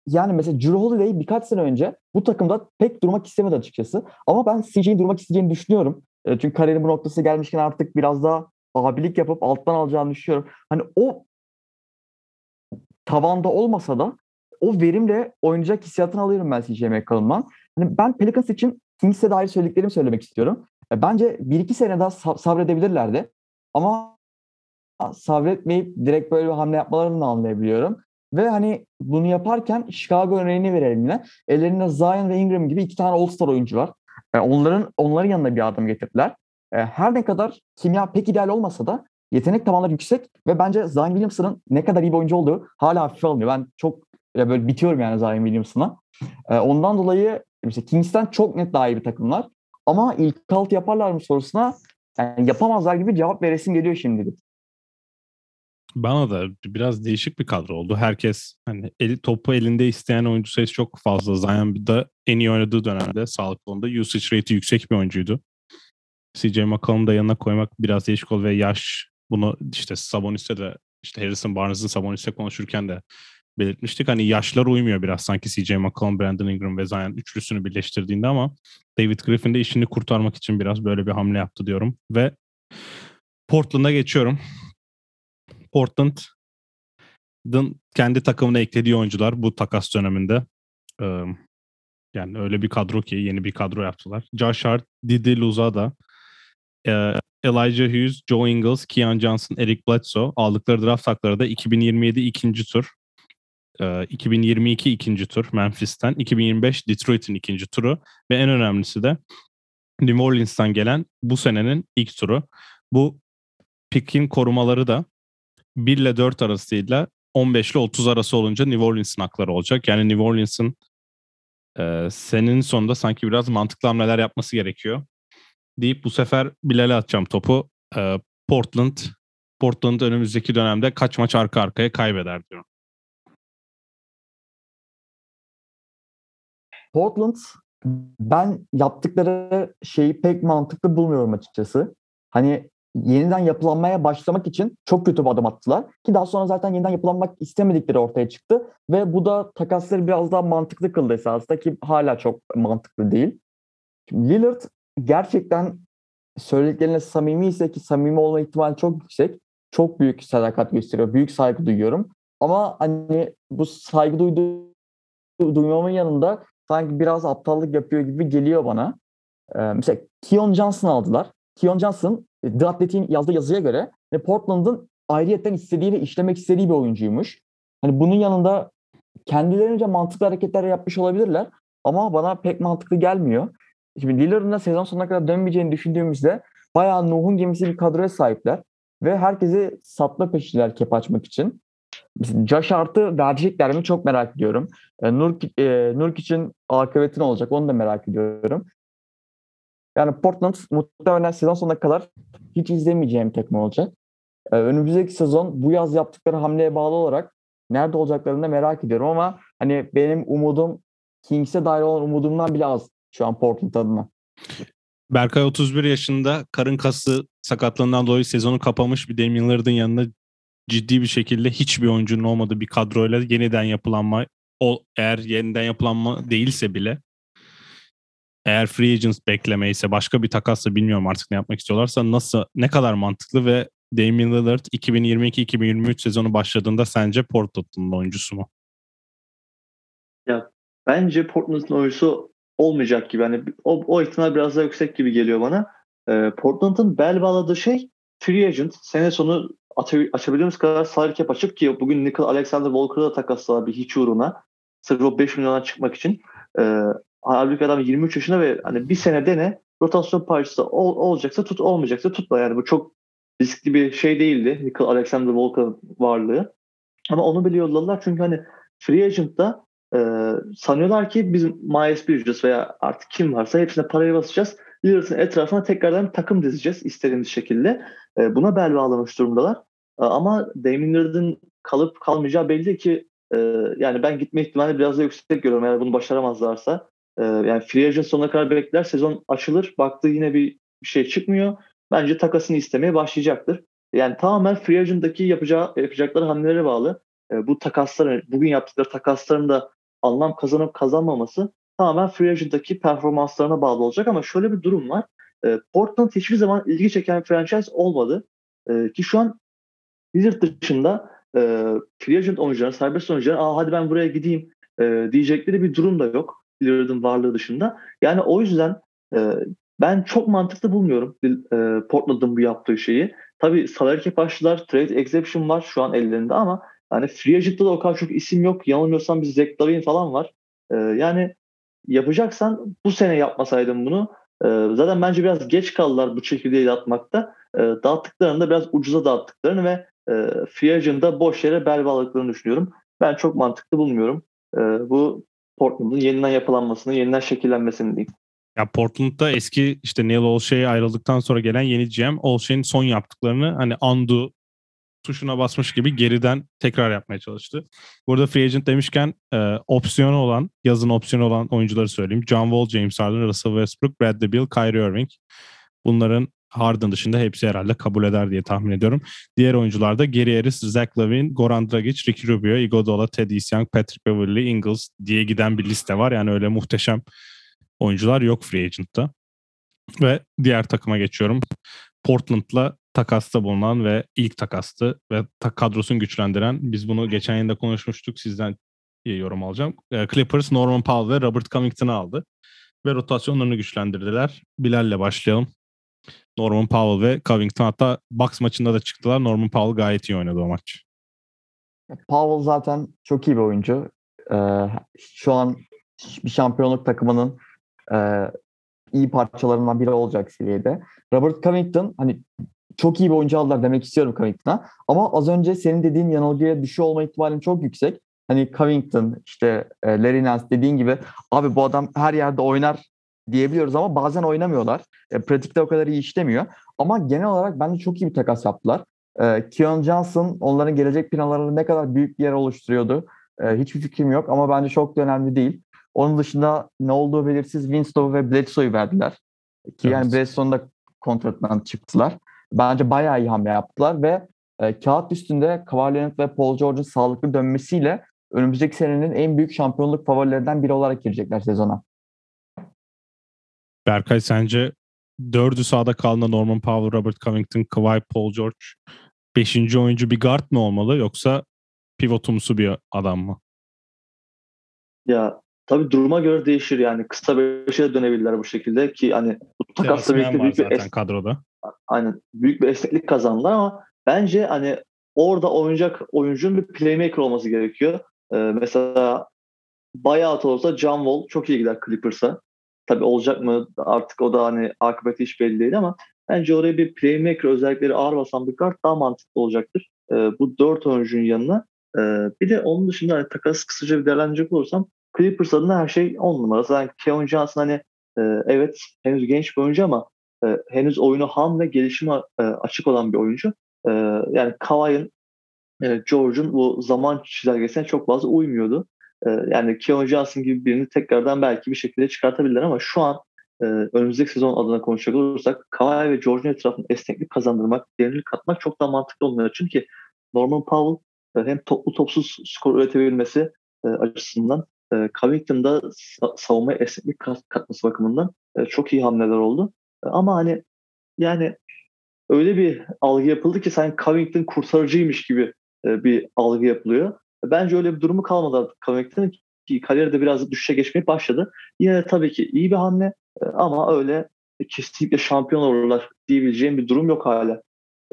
yani mesela Drew Holiday birkaç sene önce bu takımda pek durmak istemedi açıkçası. Ama ben CJ'in durmak isteyeceğini düşünüyorum. E, çünkü kariyerin bu noktası gelmişken artık biraz daha abilik yapıp alttan alacağını düşünüyorum. Hani o tavanda olmasa da o verimle oynayacak hissiyatını alıyorum ben CJ McCollum'dan. Hani ben Pelicans için Kings'e dair söylediklerimi söylemek istiyorum. E, bence bir iki sene daha sabredebilirlerdi. Ama sabretmeyip direkt böyle bir hamle yapmalarını da anlayabiliyorum. Ve hani bunu yaparken Chicago örneğini verelim yine. Ellerinde Zion ve Ingram gibi iki tane All-Star oyuncu var. Yani onların onların yanına bir adım getirdiler. E, her ne kadar kimya pek ideal olmasa da yetenek tavanları yüksek ve bence Zion Williamson'ın ne kadar iyi bir oyuncu olduğu hala hafife alınıyor. Ben çok ya böyle bitiyorum yani Zion Williamson'a. E, ondan dolayı işte Kings'ten çok net daha iyi bir takımlar. Ama ilk altı yaparlar mı sorusuna yani yapamazlar gibi cevap veresim geliyor şimdilik. Bana da biraz değişik bir kadro oldu. Herkes hani eli, topu elinde isteyen oyuncu sayısı çok fazla. Zion bir de en iyi oynadığı dönemde sağlıklı onda usage rate'i yüksek bir oyuncuydu. CJ McCollum'u da yanına koymak biraz değişik oldu ve yaş bunu işte Sabonis'te de işte Harrison Barnes'ın Sabonis'te konuşurken de belirtmiştik. Hani yaşlar uymuyor biraz sanki CJ McCollum, Brandon Ingram ve Zion üçlüsünü birleştirdiğinde ama David Griffin de işini kurtarmak için biraz böyle bir hamle yaptı diyorum. Ve Portland'a geçiyorum. Portland'ın kendi takımına eklediği oyuncular bu takas döneminde. yani öyle bir kadro ki yeni bir kadro yaptılar. Josh Hart, Didi Luzada, Elijah Hughes, Joe Ingles, Keon Johnson, Eric Bledsoe aldıkları draft hakları da 2027 ikinci tur, 2022 ikinci tur Memphis'ten, 2025 Detroit'in ikinci turu ve en önemlisi de New Orleans'tan gelen bu senenin ilk turu. Bu pick'in korumaları da 1 ile 4 arasıyla 15 ile 30 arası olunca New Orleans'ın hakları olacak. Yani New Orleans'ın e, senin sonunda sanki biraz mantıklı hamleler yapması gerekiyor. Deyip bu sefer Bilal'e atacağım topu. E, Portland Portland önümüzdeki dönemde kaç maç arka arkaya kaybeder diyorum. Portland ben yaptıkları şeyi pek mantıklı bulmuyorum açıkçası. Hani yeniden yapılanmaya başlamak için çok kötü bir adım attılar. Ki daha sonra zaten yeniden yapılanmak istemedikleri ortaya çıktı. Ve bu da takasları biraz daha mantıklı kıldı esasında ki hala çok mantıklı değil. Şimdi Lillard gerçekten söylediklerine samimi ise ki samimi olma ihtimali çok yüksek. Çok büyük sadakat gösteriyor. Büyük saygı duyuyorum. Ama hani bu saygı duyduğu duymamın yanında sanki biraz aptallık yapıyor gibi geliyor bana. Ee, mesela Keon Johnson aldılar. Keon Johnson The Athletic'in yazdığı yazıya göre Portland'ın ayrıyetten istediği ve işlemek istediği bir oyuncuymuş. Hani bunun yanında kendilerince mantıklı hareketler yapmış olabilirler ama bana pek mantıklı gelmiyor. Şimdi Lillard'ın da sezon sonuna kadar dönmeyeceğini düşündüğümüzde bayağı Nuh'un gemisi bir kadroya sahipler ve herkesi satma peşindeler kep açmak için. Josh Hart'ı verecekler mi çok merak ediyorum. E, Nur, e, Nurk için akıbeti ne olacak onu da merak ediyorum. Yani Portland muhtemelen sezon sonuna kadar hiç izlemeyeceğim takım olacak. E, önümüzdeki sezon bu yaz yaptıkları hamleye bağlı olarak nerede olacaklarını da merak ediyorum ama hani benim umudum Kings'e dair olan umudumdan bile az şu an Portland adına. Berkay 31 yaşında karın kası sakatlığından dolayı sezonu kapamış bir Damian Lillard'ın yanında ciddi bir şekilde hiçbir oyuncunun olmadığı bir kadroyla yeniden yapılanma o eğer yeniden yapılanma değilse bile eğer free agents beklemeyse başka bir takasla bilmiyorum artık ne yapmak istiyorlarsa nasıl ne kadar mantıklı ve Damian Lillard 2022-2023 sezonu başladığında sence Portland'ın oyuncusu mu? Ya bence Portland'ın oyuncusu olmayacak gibi. Yani o, o ihtimal biraz daha yüksek gibi geliyor bana. Ee, Portland'ın bel bağladığı şey free agent. Sene sonu açabildiğimiz kadar salary cap açıp ki bugün Nickel Alexander Walker'ı da takaslar bir hiç uğruna. Sırf o 5 milyona çıkmak için. Ee, halbuki adam 23 yaşında ve hani bir sene dene rotasyon parçası ol, olacaksa tut olmayacaksa tutma. Yani bu çok riskli bir şey değildi. Nickel Alexander Walker varlığı. Ama onu bile yolladılar çünkü hani free agent'ta e, sanıyorlar ki biz Miles Bridges veya artık kim varsa hepsine parayı basacağız. Lillard'ın etrafına tekrardan takım dizeceğiz istediğimiz şekilde. E, buna bel bağlamış durumdalar. E, ama Damian Lillard'ın kalıp kalmayacağı belli ki e, yani ben gitme ihtimali biraz da yüksek görüyorum eğer bunu başaramazlarsa. E, yani free agent sonuna kadar bekler. Sezon açılır. Baktığı yine bir, şey çıkmıyor. Bence takasını istemeye başlayacaktır. Yani tamamen free agent'daki yapacağı, yapacakları hamlelere bağlı. E, bu takasların, bugün yaptıkları takasların da anlam kazanıp kazanmaması tamamen free agent'daki performanslarına bağlı olacak ama şöyle bir durum var. E, Portland hiçbir zaman ilgi çeken franchise olmadı. E, ki şu an Wizard dışında e, free agent oyuncuların, serbest oyuncuların Aa, hadi ben buraya gideyim e, diyecekleri bir durum da yok. Lillard'ın varlığı dışında. Yani o yüzden e, ben çok mantıklı bulmuyorum e, Portland'ın bu yaptığı şeyi. Tabii salary cap açtılar, trade exception var şu an ellerinde ama yani free agent'ta da o kadar çok isim yok. Yanılmıyorsam bir Zach Lavin falan var. E, yani yapacaksan bu sene yapmasaydın bunu. E, zaten bence biraz geç kaldılar bu çekirdeği atmakta. E, dağıttıklarını da biraz ucuza dağıttıklarını ve e, free agent'da boş yere bel bağladıklarını düşünüyorum. Ben çok mantıklı bulmuyorum. E, bu Portland'ın yeniden yapılanmasını, yeniden şekillenmesini diyeyim. Ya Portland'da eski işte Neil Olshey ayrıldıktan sonra gelen yeni GM Olshey'in son yaptıklarını hani undo tuşuna basmış gibi geriden tekrar yapmaya çalıştı. Burada free agent demişken e, opsiyonu olan, yazın opsiyonu olan oyuncuları söyleyeyim. John Wall, James Harden, Russell Westbrook, Bradley Beal, Kyrie Irving. Bunların Harden dışında hepsi herhalde kabul eder diye tahmin ediyorum. Diğer oyuncular da Gary Harris, Zach Lavin, Goran Dragic, Ricky Rubio, Iguodala, Teddy Young, Patrick Beverly, Ingles diye giden bir liste var. Yani öyle muhteşem oyuncular yok free agent'ta. Ve diğer takıma geçiyorum. Portland'la takasta bulunan ve ilk takastı ve ta kadrosunu güçlendiren biz bunu geçen yayında konuşmuştuk sizden yorum alacağım. E, Clippers Norman Powell ve Robert Covington'ı aldı ve rotasyonlarını güçlendirdiler. Bilal'le başlayalım. Norman Powell ve Covington hatta Bucks maçında da çıktılar. Norman Powell gayet iyi oynadı o maç. Powell zaten çok iyi bir oyuncu. Ee, şu an bir şampiyonluk takımının e, iyi parçalarından biri olacak seviyede. Robert Covington hani çok iyi bir oyuncu aldılar demek istiyorum Covington'a. Ama az önce senin dediğin yanılgıya düşüyor olma ihtimalin çok yüksek. Hani Covington, işte e, Larry Nance dediğin gibi abi bu adam her yerde oynar diyebiliyoruz ama bazen oynamıyorlar. E, pratikte o kadar iyi işlemiyor. Ama genel olarak bence çok iyi bir takas yaptılar. E, Keon Johnson onların gelecek planlarında ne kadar büyük bir yer oluşturuyordu. E, hiçbir fikrim yok ama bence çok da önemli değil. Onun dışında ne olduğu belirsiz Winslow ve Bledsoe'yu verdiler. Ki evet. yani Bledsoe'nun da kontratından çıktılar. Bence bayağı iyi hamle yaptılar ve e, kağıt üstünde Kawhi Leonard ve Paul George'un sağlıklı dönmesiyle önümüzdeki senenin en büyük şampiyonluk favorilerinden biri olarak girecekler sezona. Berkay sence dördü sahada kalan Norman Powell, Robert Covington, Kawhi, Paul George beşinci oyuncu bir guard mı olmalı yoksa pivotumsu bir adam mı? Ya tabii duruma göre değişir yani kısa beşe dönebilirler bu şekilde ki hani bu takasla birlikte büyük bir es- kadroda. Aynen büyük bir esneklik kazandılar ama bence hani orada oynayacak oyuncunun bir playmaker olması gerekiyor. E, mesela buyout olsa John Wall çok iyi gider Clippers'a. Tabii olacak mı artık o da hani akıbeti hiç belli değil ama bence oraya bir playmaker özellikleri ağır basan bir kart daha mantıklı olacaktır. E, bu dört oyuncunun yanına. E, bir de onun dışında hani takas kısaca bir değerlendirecek olursam Clippers adına her şey on numara. Zaten Kevin Johnson hani e, evet henüz genç bir oyuncu ama e, henüz oyunu ham ve gelişime e, açık olan bir oyuncu. E, yani Kawhi'nin e, George'un bu zaman çizelgesine çok fazla uymuyordu. E, yani Kevin Johnson gibi birini tekrardan belki bir şekilde çıkartabilirler ama şu an e, önümüzdeki sezon adına konuşacak olursak Kawhi ve George'un etrafında esneklik kazandırmak, derinlik katmak çok daha mantıklı olmuyor. Çünkü Norman Powell e, hem toplu topsuz skor üretebilmesi e, açısından e, Covington'da sa- savunmaya esneklik katması bakımından e, çok iyi hamleler oldu. E, ama hani yani öyle bir algı yapıldı ki sen Covington kurtarıcıymış gibi e, bir algı yapılıyor. Bence öyle bir durumu kalmadı Covington'ın ki kariyeri de biraz düşüşe geçmeye başladı. Yine de tabii ki iyi bir hamle e, ama öyle kesinlikle şampiyon olurlar diyebileceğim bir durum yok hala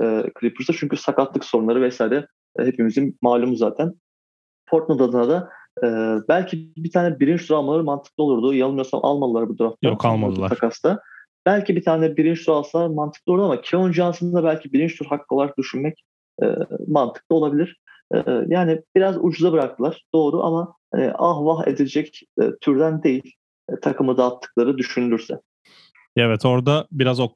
e, Clippers'ta. Çünkü sakatlık sorunları vesaire e, hepimizin malumu zaten. Portland adına da e, belki bir tane birinci tur almaları mantıklı olurdu. Yanılmıyorsam almalılar bu draftta. Yok almadılar. Takasta. Belki bir tane birinci tur alsalar mantıklı olurdu ama Kevin Johnson'da belki birinci tur hakkı olarak düşünmek e, mantıklı olabilir. E, yani biraz ucuza bıraktılar. Doğru ama e, ah vah edecek e, türden değil. E, takımı dağıttıkları düşünülürse. Evet orada biraz o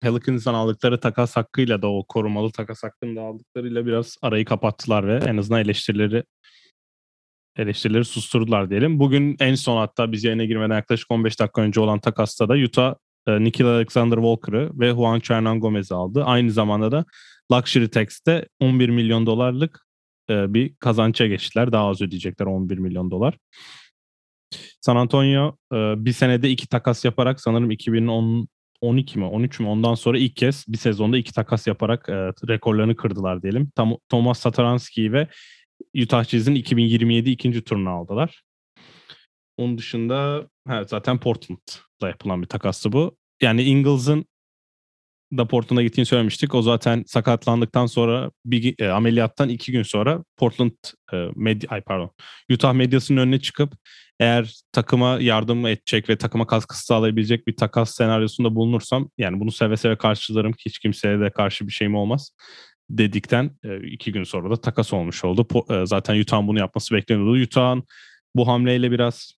Pelicans'dan aldıkları takas hakkıyla da o korumalı takas hakkını da aldıklarıyla biraz arayı kapattılar ve en azından eleştirileri eleştirileri susturdular diyelim. Bugün en son hatta biz yayına girmeden yaklaşık 15 dakika önce olan takasta da Utah Nikhil Alexander Walker'ı ve Juan Hernan Gomez'i aldı. Aynı zamanda da Luxury Tax'te 11 milyon dolarlık bir kazança geçtiler. Daha az ödeyecekler 11 milyon dolar. San Antonio bir senede iki takas yaparak sanırım 2010 12 mi 13 mü ondan sonra ilk kez bir sezonda iki takas yaparak rekorlarını kırdılar diyelim. Tam, Thomas Satoranski ve Utah Jazz'in 2027 ikinci turunu aldılar. Onun dışında evet, zaten Portland'la yapılan bir takastı bu. Yani Ingles'ın da Portland'a gittiğini söylemiştik. O zaten sakatlandıktan sonra bir e, ameliyattan iki gün sonra Portland e, medya ay pardon Utah medyasının önüne çıkıp eğer takıma yardım edecek ve takıma katkısı sağlayabilecek bir takas senaryosunda bulunursam yani bunu seve seve karşılarım ki hiç kimseye de karşı bir şeyim olmaz dedikten e, iki gün sonra da takas olmuş oldu. Po, e, zaten Utah'ın bunu yapması bekleniyordu. Utah'ın bu hamleyle biraz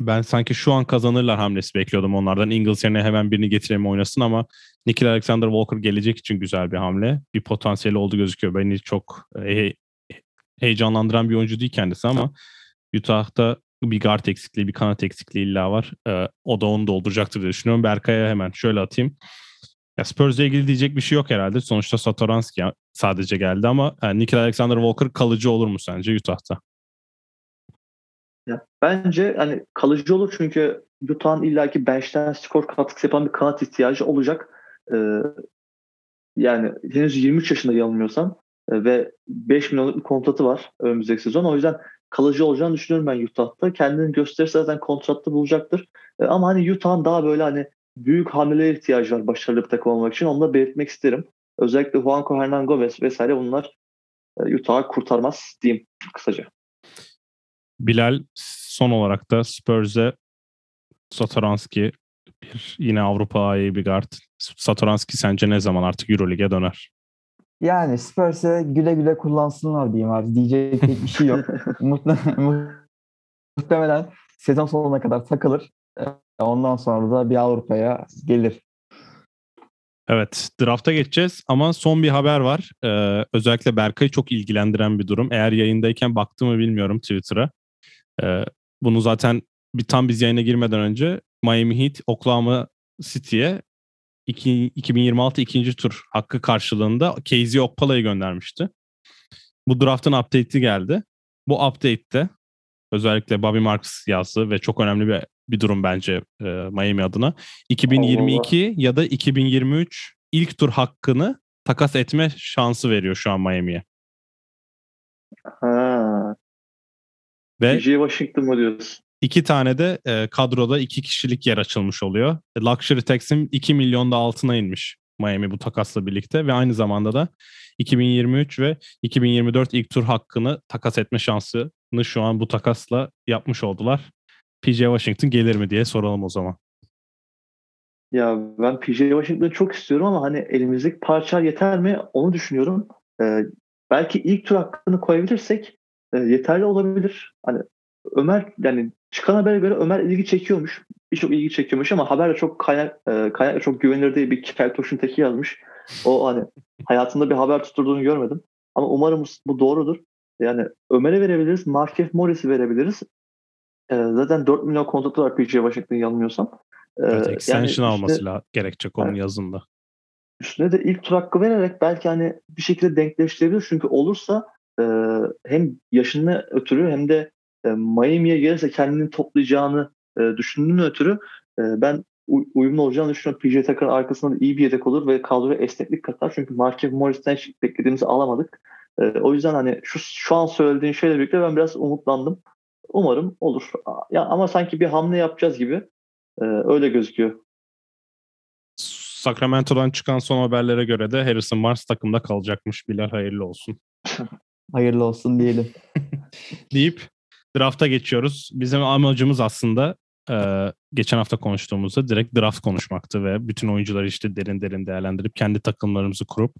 ben sanki şu an kazanırlar hamlesi bekliyordum onlardan. Ingles yerine hemen birini getireyim oynasın ama Nikhil Alexander Walker gelecek için güzel bir hamle. Bir potansiyeli oldu gözüküyor. Beni çok e, heyecanlandıran bir oyuncu değil kendisi ama Utah'ta bir guard eksikliği, bir kanat eksikliği illa var. E, o da onu dolduracaktır diye düşünüyorum. Berkay'a hemen şöyle atayım. Ya Spurs'la ilgili diyecek bir şey yok herhalde. Sonuçta Satoranski sadece geldi ama yani Nikhil Alexander Walker kalıcı olur mu sence Utah'ta? Ya, bence hani kalıcı olur çünkü Utah'ın illaki bench'ten skor katkısı yapan bir kanat ihtiyacı olacak. Ee, yani henüz 23 yaşında yanılmıyorsam e, ve 5 milyonluk bir kontratı var önümüzdeki sezon. O yüzden kalıcı olacağını düşünüyorum ben Utah'ta. Kendini gösterirse zaten kontratlı bulacaktır. E, ama hani Utah'ın daha böyle hani büyük hamlelere ihtiyacı var başarılı bir takım olmak için. Onu da belirtmek isterim. Özellikle Juanco Hernan Gomez vesaire bunlar e, Utah'ı kurtarmaz diyeyim kısaca. Bilal son olarak da Spurs'e Satoranski bir yine Avrupa ayı bir guard. Satoranski sence ne zaman artık Euroleague'e döner? Yani Spurs'e güle güle kullansınlar diyeyim abi. Diyecek bir şey yok. Muhtemelen sezon sonuna kadar takılır. Ondan sonra da bir Avrupa'ya gelir. Evet, drafta geçeceğiz ama son bir haber var. Ee, özellikle Berkay'ı çok ilgilendiren bir durum. Eğer yayındayken baktı mı bilmiyorum Twitter'a. Ee, bunu zaten bir tam biz yayına girmeden önce Miami Heat Oklahoma City'ye 2026 ikinci tur hakkı karşılığında Casey Okpala'yı göndermişti. Bu draft'ın update'i geldi. Bu update'te özellikle Bobby Marks yazdı ve çok önemli bir bir durum bence e, Miami adına. 2022 Allah. ya da 2023 ilk tur hakkını takas etme şansı veriyor şu an Miami'ye. Ha. Ve DJ Washington mı diyorsun? İki tane de e, kadroda iki kişilik yer açılmış oluyor. Luxury Tax'in 2 milyonda altına inmiş Miami bu takasla birlikte ve aynı zamanda da 2023 ve 2024 ilk tur hakkını takas etme şansını şu an bu takasla yapmış oldular. PJ Washington gelir mi diye soralım o zaman. Ya ben PJ Washington'ı çok istiyorum ama hani elimizdeki parça yeter mi onu düşünüyorum. Ee, belki ilk tur hakkını koyabilirsek e, yeterli olabilir. Hani Ömer yani çıkan habere göre Ömer ilgi çekiyormuş. Birçok ilgi çekiyormuş ama haber çok kaynak, e, kaynak çok güvenilir değil bir Keltoş'un teki yazmış. O hani hayatında bir haber tutturduğunu görmedim. Ama umarım bu doğrudur. Yani Ömer'e verebiliriz. Markef Morris'i verebiliriz. E, zaten 4 milyon kontratı var PJ Washington yanılmıyorsam. E, evet, extension yani alması işte, gerekecek onun evet. yazında. Üstüne de ilk tur hakkı vererek belki hani bir şekilde denkleştirebilir. Çünkü olursa e, hem yaşını ötürü hem de e, Miami'ye gelirse kendini toplayacağını e, düşündüğümün ötürü e, ben uyumlu olacağını düşünüyorum. PJ Tucker'ın arkasında da iyi bir yedek olur ve kadroya esneklik katar. Çünkü Markieff Morris'ten hiç beklediğimizi alamadık. E, o yüzden hani şu şu an söylediğin şeyle birlikte ben biraz umutlandım. Umarım olur. Ya ama sanki bir hamle yapacağız gibi. E, öyle gözüküyor. Sacramento'dan çıkan son haberlere göre de Harrison Barnes takımda kalacakmış. Bilal hayırlı olsun. hayırlı olsun diyelim. deyip drafta geçiyoruz. Bizim amacımız aslında e, geçen hafta konuştuğumuzda direkt draft konuşmaktı ve bütün oyuncuları işte derin derin değerlendirip kendi takımlarımızı kurup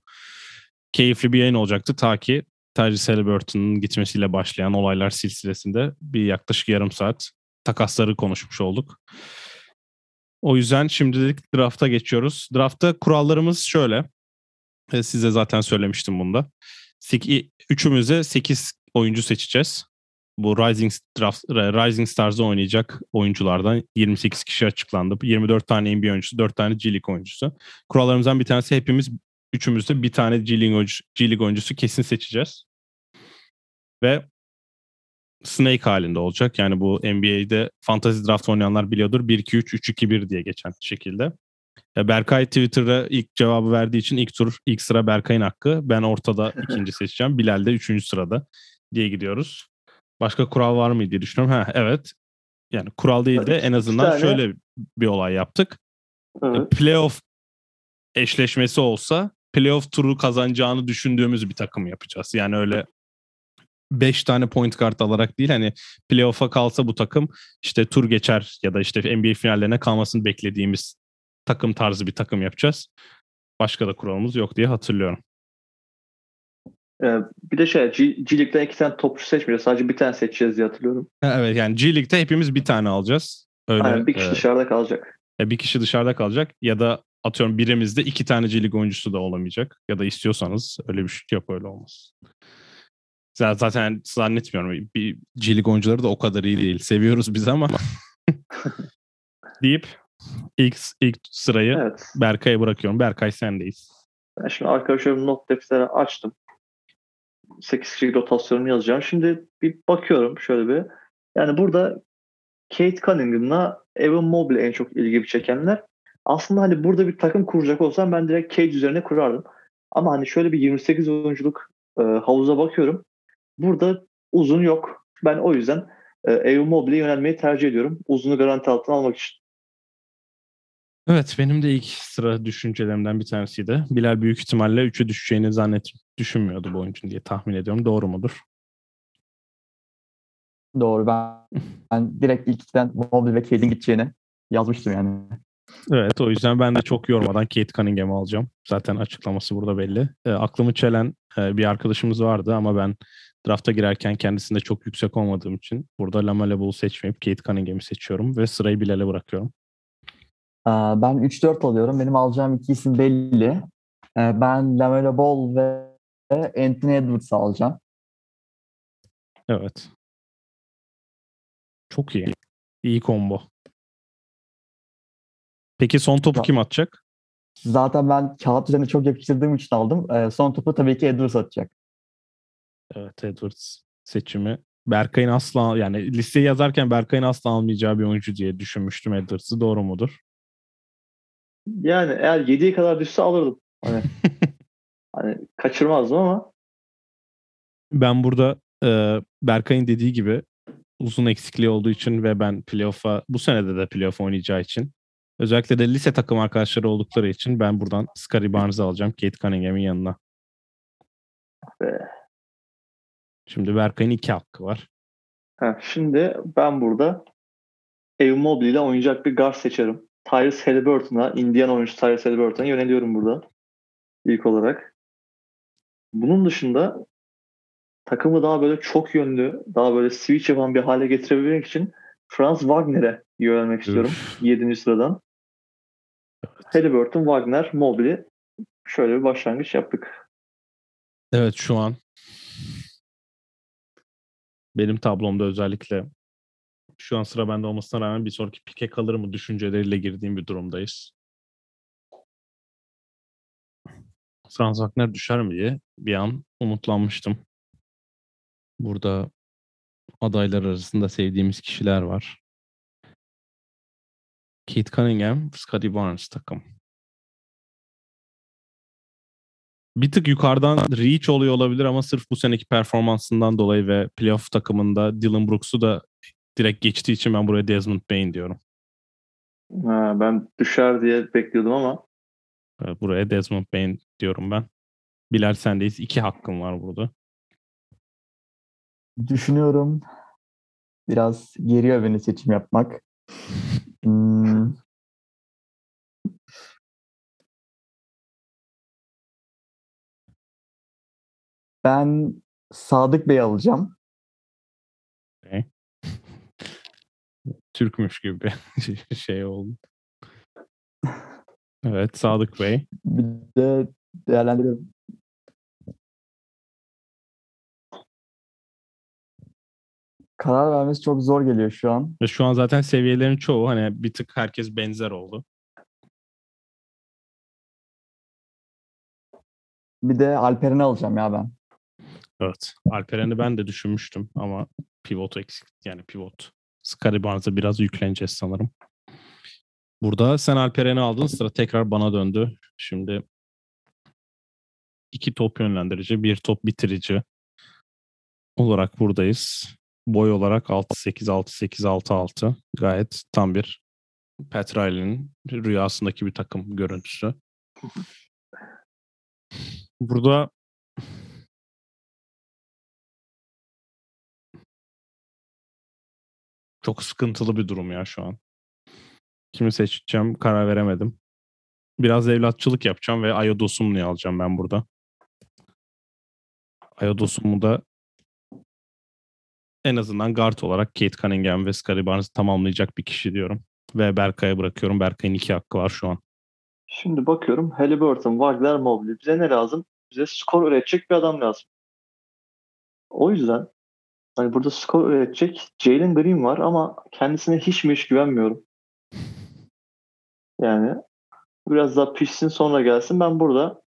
keyifli bir yayın olacaktı ta ki Tyrese Halliburton'un gitmesiyle başlayan olaylar silsilesinde bir yaklaşık yarım saat takasları konuşmuş olduk. O yüzden şimdilik drafta geçiyoruz. Drafta kurallarımız şöyle. E, size zaten söylemiştim bunda. Üçümüze 8 oyuncu seçeceğiz bu Rising Draft, Rising Stars'da oynayacak oyunculardan 28 kişi açıklandı. 24 tane NBA oyuncusu, 4 tane G League oyuncusu. Kurallarımızdan bir tanesi hepimiz üçümüzde bir tane G League, oyuncusu, G League oyuncusu kesin seçeceğiz. Ve snake halinde olacak. Yani bu NBA'de fantasy draft oynayanlar biliyordur. 1-2-3, 3-2-1 diye geçen şekilde. Berkay Twitter'da ilk cevabı verdiği için ilk tur, ilk sıra Berkay'ın hakkı. Ben ortada ikinci seçeceğim. Bilal de üçüncü sırada diye gidiyoruz. Başka kural var mı diye düşünüyorum. Ha evet. Yani kural değil de en azından şöyle bir olay yaptık. Evet. Playoff eşleşmesi olsa playoff turu kazanacağını düşündüğümüz bir takım yapacağız. Yani öyle 5 tane point kart alarak değil hani playoff'a kalsa bu takım işte tur geçer ya da işte NBA finallerine kalmasını beklediğimiz takım tarzı bir takım yapacağız. Başka da kuralımız yok diye hatırlıyorum. Ee, bir de şey G, G League'den iki tane topçu seçmeyeceğiz. Sadece bir tane seçeceğiz diye hatırlıyorum. Evet yani G League'de hepimiz bir tane alacağız. Öyle, Aynen, bir kişi e, dışarıda kalacak. E, bir kişi dışarıda kalacak ya da atıyorum birimizde iki tane G League oyuncusu da olamayacak. Ya da istiyorsanız öyle bir şey yok öyle olmaz. Zaten zannetmiyorum. Bir G League oyuncuları da o kadar iyi değil. Seviyoruz biz ama. deyip ilk, ilk sırayı evet. Berkay'a bırakıyorum. Berkay sendeyiz. Ben şimdi arkadaşlarım not defteri açtım. 8 kişilik rotasyonumu yazacağım. Şimdi bir bakıyorum şöyle bir. Yani burada Kate Cunningham'la Evan Mobley en çok ilgimi çekenler. Aslında hani burada bir takım kuracak olsam ben direkt Kate üzerine kurardım. Ama hani şöyle bir 28 oyunculuk e, havuza bakıyorum. Burada uzun yok. Ben o yüzden e, Evan Mobley'e yönelmeyi tercih ediyorum. Uzunu garanti altına almak için. Evet benim de ilk sıra düşüncelerimden bir tanesiydi. Bilal büyük ihtimalle 3'e düşeceğini zannet düşünmüyordu bu oyuncunun diye tahmin ediyorum. Doğru mudur? Doğru. Ben, ben direkt ilk ikiden Mobley ve Cade'in gideceğini yazmıştım yani. Evet o yüzden ben de çok yormadan Kate Cunningham'ı alacağım. Zaten açıklaması burada belli. E, aklımı çelen e, bir arkadaşımız vardı ama ben drafta girerken kendisinde çok yüksek olmadığım için burada Lamelo Ball'u seçmeyip Kate Cunningham'ı seçiyorum ve sırayı Bilal'e bırakıyorum. Ben 3-4 alıyorum. Benim alacağım iki isim belli. Ben Lamelo Ball ve Anthony Edwards alacağım. Evet. Çok iyi. İyi combo. Peki son topu kim atacak? Zaten ben kağıt üzerine çok yakıştırdığım için aldım. Son topu tabii ki Edwards atacak. Evet Edwards seçimi. Berkay'ın asla yani listeyi yazarken Berkay'ın asla almayacağı bir oyuncu diye düşünmüştüm Edwards'ı. Doğru mudur? Yani eğer 7'ye kadar düşse alırdım. Hani, hani kaçırmazdım ama. Ben burada e, Berkay'ın dediği gibi uzun eksikliği olduğu için ve ben playoff'a bu senede de playoff oynayacağı için Özellikle de lise takım arkadaşları oldukları için ben buradan Scottie Barnes'ı alacağım Kate Cunningham'in yanına. Be. Şimdi Berkay'ın iki hakkı var. Ha, şimdi ben burada Evan Mobley ile oynayacak bir guard seçerim. Tyrese Halliburton'a, Indiana oyuncusu Tyrese Halliburton'a yöneliyorum burada. İlk olarak. Bunun dışında takımı daha böyle çok yönlü, daha böyle switch yapan bir hale getirebilmek için Franz Wagner'e yönelmek istiyorum. Üf. 7. sıradan. Halliburton, Wagner, Mobley. Şöyle bir başlangıç yaptık. Evet şu an benim tablomda özellikle şu an sıra bende olmasına rağmen bir sonraki pike kalır mı düşünceleriyle girdiğim bir durumdayız. Franz Wagner düşer mi diye bir an umutlanmıştım. Burada adaylar arasında sevdiğimiz kişiler var. Kate Cunningham, Scottie Barnes takım. Bir tık yukarıdan reach oluyor olabilir ama sırf bu seneki performansından dolayı ve playoff takımında Dylan Brooks'u da direkt geçtiği için ben buraya Desmond Bain diyorum. Ha, ben düşer diye bekliyordum ama Ee, Buraya Desmond Bain diyorum ben. Bilal sendeyiz. İki hakkım var burada. Düşünüyorum. Biraz geriyor beni seçim yapmak. Hmm. Ben Sadık Bey alacağım. Türkmüş gibi şey oldu. Evet Sadık Bey. Bir de değerlendiriyorum. Karar vermesi çok zor geliyor şu an. Ve şu an zaten seviyelerin çoğu hani bir tık herkes benzer oldu. Bir de Alperen'i alacağım ya ben. Evet. Alperen'i ben de düşünmüştüm ama pivot eksik. Yani pivot. Barnes'a biraz yükleneceğiz sanırım. Burada sen Alperen'i aldın. Sıra tekrar bana döndü. Şimdi iki top yönlendirici, bir top bitirici olarak buradayız. Boy olarak 6-8, 6-8, 6-6. Gayet tam bir Pat Riley'nin rüyasındaki bir takım görüntüsü. Burada çok sıkıntılı bir durum ya şu an. Kimi seçeceğim karar veremedim. Biraz evlatçılık yapacağım ve Ayodosumlu'yu alacağım ben burada. Ayodosumlu da en azından guard olarak Kate Cunningham ve Scottie Barnes'ı tamamlayacak bir kişi diyorum. Ve Berkay'a bırakıyorum. Berkay'ın iki hakkı var şu an. Şimdi bakıyorum Halliburton, Wagner, Mobley. Bize ne lazım? Bize skor üretecek bir adam lazım. O yüzden hani burada skor üretecek Jalen Green var ama kendisine hiç mi hiç güvenmiyorum. Yani biraz daha pişsin sonra gelsin. Ben burada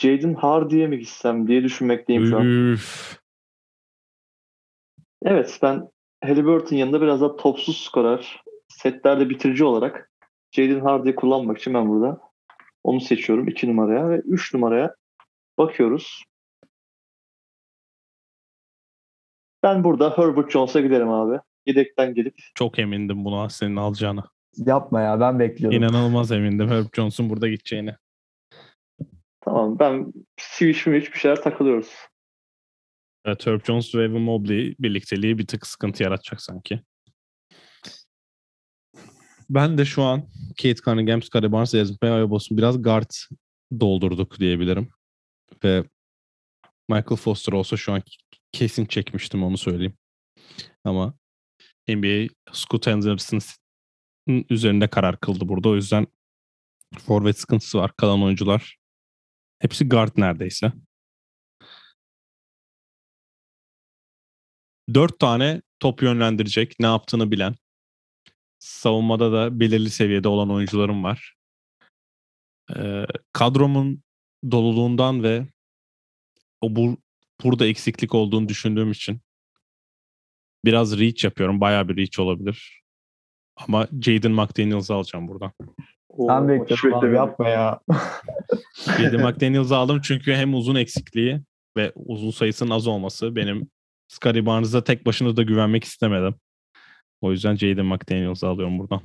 Jaden Hardy'ye mi gitsem diye düşünmekteyim şu an. Üf. Evet ben Halliburton yanında biraz daha topsuz skorer, setlerde bitirici olarak Jaden Hardy'yi kullanmak için ben burada onu seçiyorum 2 numaraya ve 3 numaraya bakıyoruz. Ben burada Herbert Jones'a giderim abi. Yedekten gelip Çok emindim buna senin alacağını. Yapma ya ben bekliyordum. İnanılmaz emindim Herb Jones'un burada gideceğini. tamam ben switch mi bir şeyler takılıyoruz. Evet, Herb Jones ve Evan Mobley birlikteliği bir tık sıkıntı yaratacak sanki. Ben de şu an Kate Cunningham, Scottie Barnes, Bane, Ayobos'un biraz guard doldurduk diyebilirim. Ve Michael Foster olsa şu an kesin çekmiştim onu söyleyeyim. Ama NBA Scoot Henderson'ın üzerinde karar kıldı burada. O yüzden forvet sıkıntısı var. Kalan oyuncular hepsi guard neredeyse. Dört tane top yönlendirecek, ne yaptığını bilen, savunmada da belirli seviyede olan oyuncularım var. Ee, kadromun doluluğundan ve o bu, burada eksiklik olduğunu düşündüğüm için biraz reach yapıyorum. Bayağı bir reach olabilir. Ama Jaden McDaniels'ı alacağım buradan. Ben bekliyorum yapma ya. Jaden McDaniels'ı aldım çünkü hem uzun eksikliği ve uzun sayısının az olması benim Scottie Barnes'a tek başına da güvenmek istemedim. O yüzden Jaden McDaniels'ı alıyorum buradan.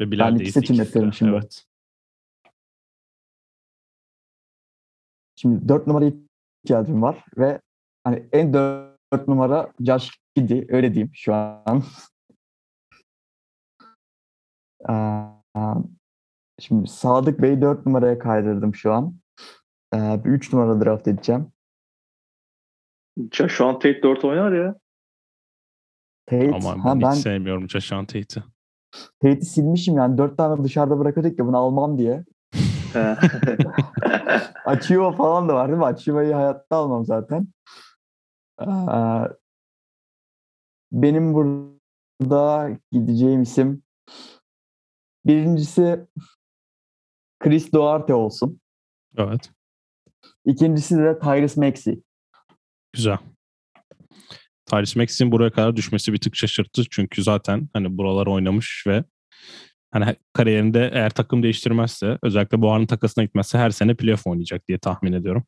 Ve Bilal Ben ikisi de. yapıyorum şimdi. Evet. Şimdi 4 numaraya ihtiyacım var ve hani en 4 numara Josh Giddy öyle diyeyim şu an. Şimdi Sadık Bey'i 4 numaraya kaydırdım şu an. Bir 3 numara draft edeceğim. Şu an Tate 4 oynar ya. Tate, Ama ben, ha, ben hiç sevmiyorum Joshua Tate'i. Tate'i silmişim yani. 4 tane dışarıda bırakıyorduk ya bunu almam diye. Achiuwa falan da var değil mi? Achiuwa'yı hayatta almam zaten. Ee, benim burada gideceğim isim birincisi Chris Duarte olsun. Evet. İkincisi de Tyrese Maxey. Güzel. Tyrese Maxey'in buraya kadar düşmesi bir tık şaşırttı. Çünkü zaten hani buralar oynamış ve hani kariyerinde eğer takım değiştirmezse özellikle bu anın takasına gitmezse her sene playoff oynayacak diye tahmin ediyorum.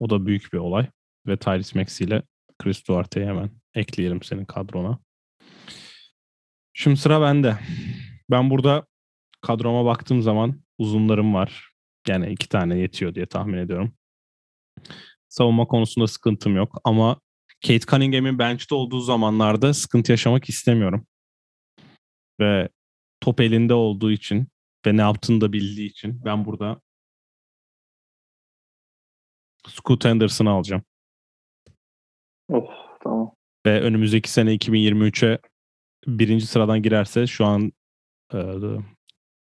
O da büyük bir olay. Ve Tyrese Maxey ile Chris Duarte'yi hemen ekleyelim senin kadrona. Şimdi sıra bende. Ben burada kadroma baktığım zaman uzunlarım var. Yani iki tane yetiyor diye tahmin ediyorum. Savunma konusunda sıkıntım yok ama Kate Cunningham'in bench'te olduğu zamanlarda sıkıntı yaşamak istemiyorum. Ve top elinde olduğu için ve ne yaptığını da bildiği için ben burada Scoot Henderson'ı alacağım. oh tamam. Ve önümüzdeki sene 2023'e birinci sıradan girerse şu an e,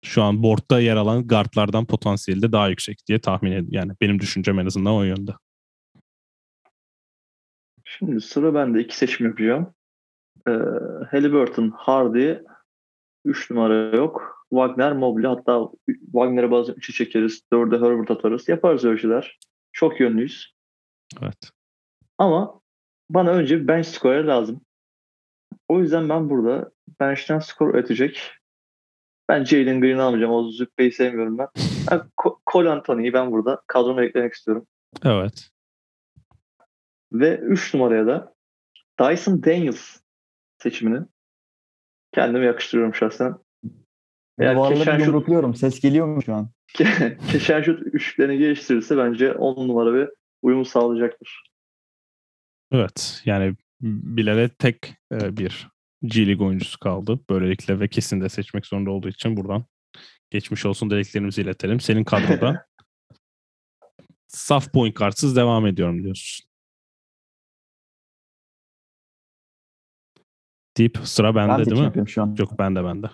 şu an board'da yer alan guardlardan potansiyeli de daha yüksek diye tahmin ediyorum. Yani benim düşüncem en azından o yönde. Şimdi sıra bende iki seçim yapacağım. Ee, Halliburton, Hardy 3 numara yok. Wagner, Mobley hatta Wagner'e bazen 3'e çekeriz. 4'e Herbert atarız. Yaparız öyle şeyler. Çok yönlüyüz. Evet. Ama bana önce bir bench scorer lazım. O yüzden ben burada bench'ten skor üretecek. Ben Jalen Green'i almayacağım. O züppeyi sevmiyorum ben. ben Co- Cole Anthony'yi ben burada kadroma eklemek istiyorum. Evet. Ve 3 numaraya da Dyson Daniels seçimini kendime yakıştırıyorum şahsen. Eğer Duvarları Keşan şut, yumrukluyorum. Ses geliyor mu şu an? Keşan şut üçlüklerini geliştirirse bence 10 numara bir uyum sağlayacaktır. Evet. Yani Bilal'e tek e, bir G League oyuncusu kaldı. Böylelikle ve kesin de seçmek zorunda olduğu için buradan geçmiş olsun dileklerimizi iletelim. Senin kadroda saf point kartsız devam ediyorum diyorsun. Deyip sıra bende Ben değil seçim mi? şu an. Yok bende bende.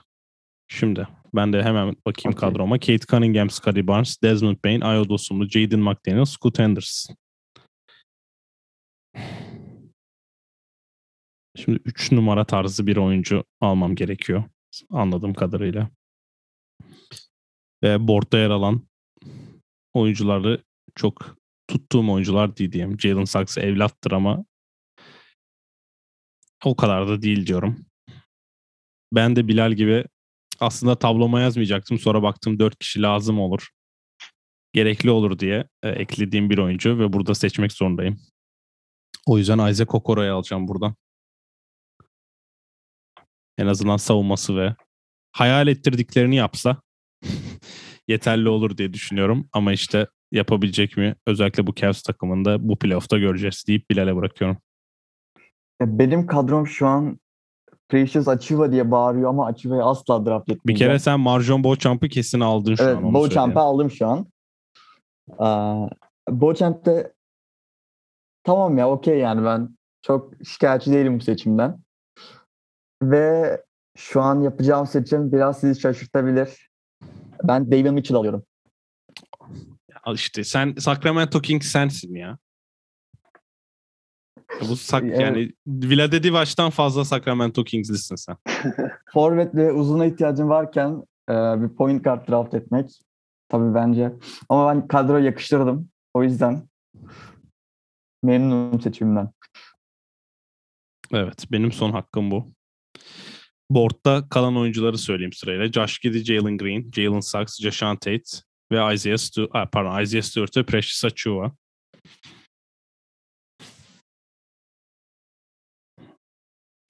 Şimdi ben de hemen bakayım Okey. kadroma. Kate Cunningham, Scotty Barnes, Desmond Bain, Ayo Dosunmu, Jaden McDaniel, Scoot Henderson. Şimdi 3 numara tarzı bir oyuncu almam gerekiyor. Anladığım kadarıyla. Ve boardda yer alan oyuncuları çok tuttuğum oyuncular değil diyeyim. Jalen Sachs evlattır ama o kadar da değil diyorum. Ben de Bilal gibi aslında tabloma yazmayacaktım. Sonra baktım 4 kişi lazım olur. Gerekli olur diye e, eklediğim bir oyuncu ve burada seçmek zorundayım. O yüzden Isaac Okoro'yu alacağım buradan. En azından savunması ve hayal ettirdiklerini yapsa yeterli olur diye düşünüyorum. Ama işte yapabilecek mi? Özellikle bu Cavs takımında bu playoff'ta göreceğiz deyip Bilal'e bırakıyorum. Ya Benim kadrom şu an Precious Achiuwa diye bağırıyor ama Achiuwa'yı asla draft etmeyeceğim. Bir kere sen Marjon Beauchamp'ı kesin aldın şu Evet, an. onu Beauchamp'ı aldım şu an. Aa, Beauchamp de tamam ya okey yani ben çok şikayetçi değilim bu seçimden. Ve şu an yapacağım seçim biraz sizi şaşırtabilir. Ben David Mitchell alıyorum. Al işte sen Sacramento Kings sensin ya. Bu sak, Evet. yani Vlade Divac'tan fazla Sacramento Kings'lisin sen. Forvet ve uzuna ihtiyacım varken e, bir point guard draft etmek tabii bence. Ama ben kadroya yakıştırdım. O yüzden memnunum seçimimden. Evet benim son hakkım bu. Board'da kalan oyuncuları söyleyeyim sırayla. Josh Giddey, Jalen Green, Jalen Sachs, Jashan Tate ve Isaiah Stewart, ah, pardon Isaiah Stewart ve Precious Achiuwa.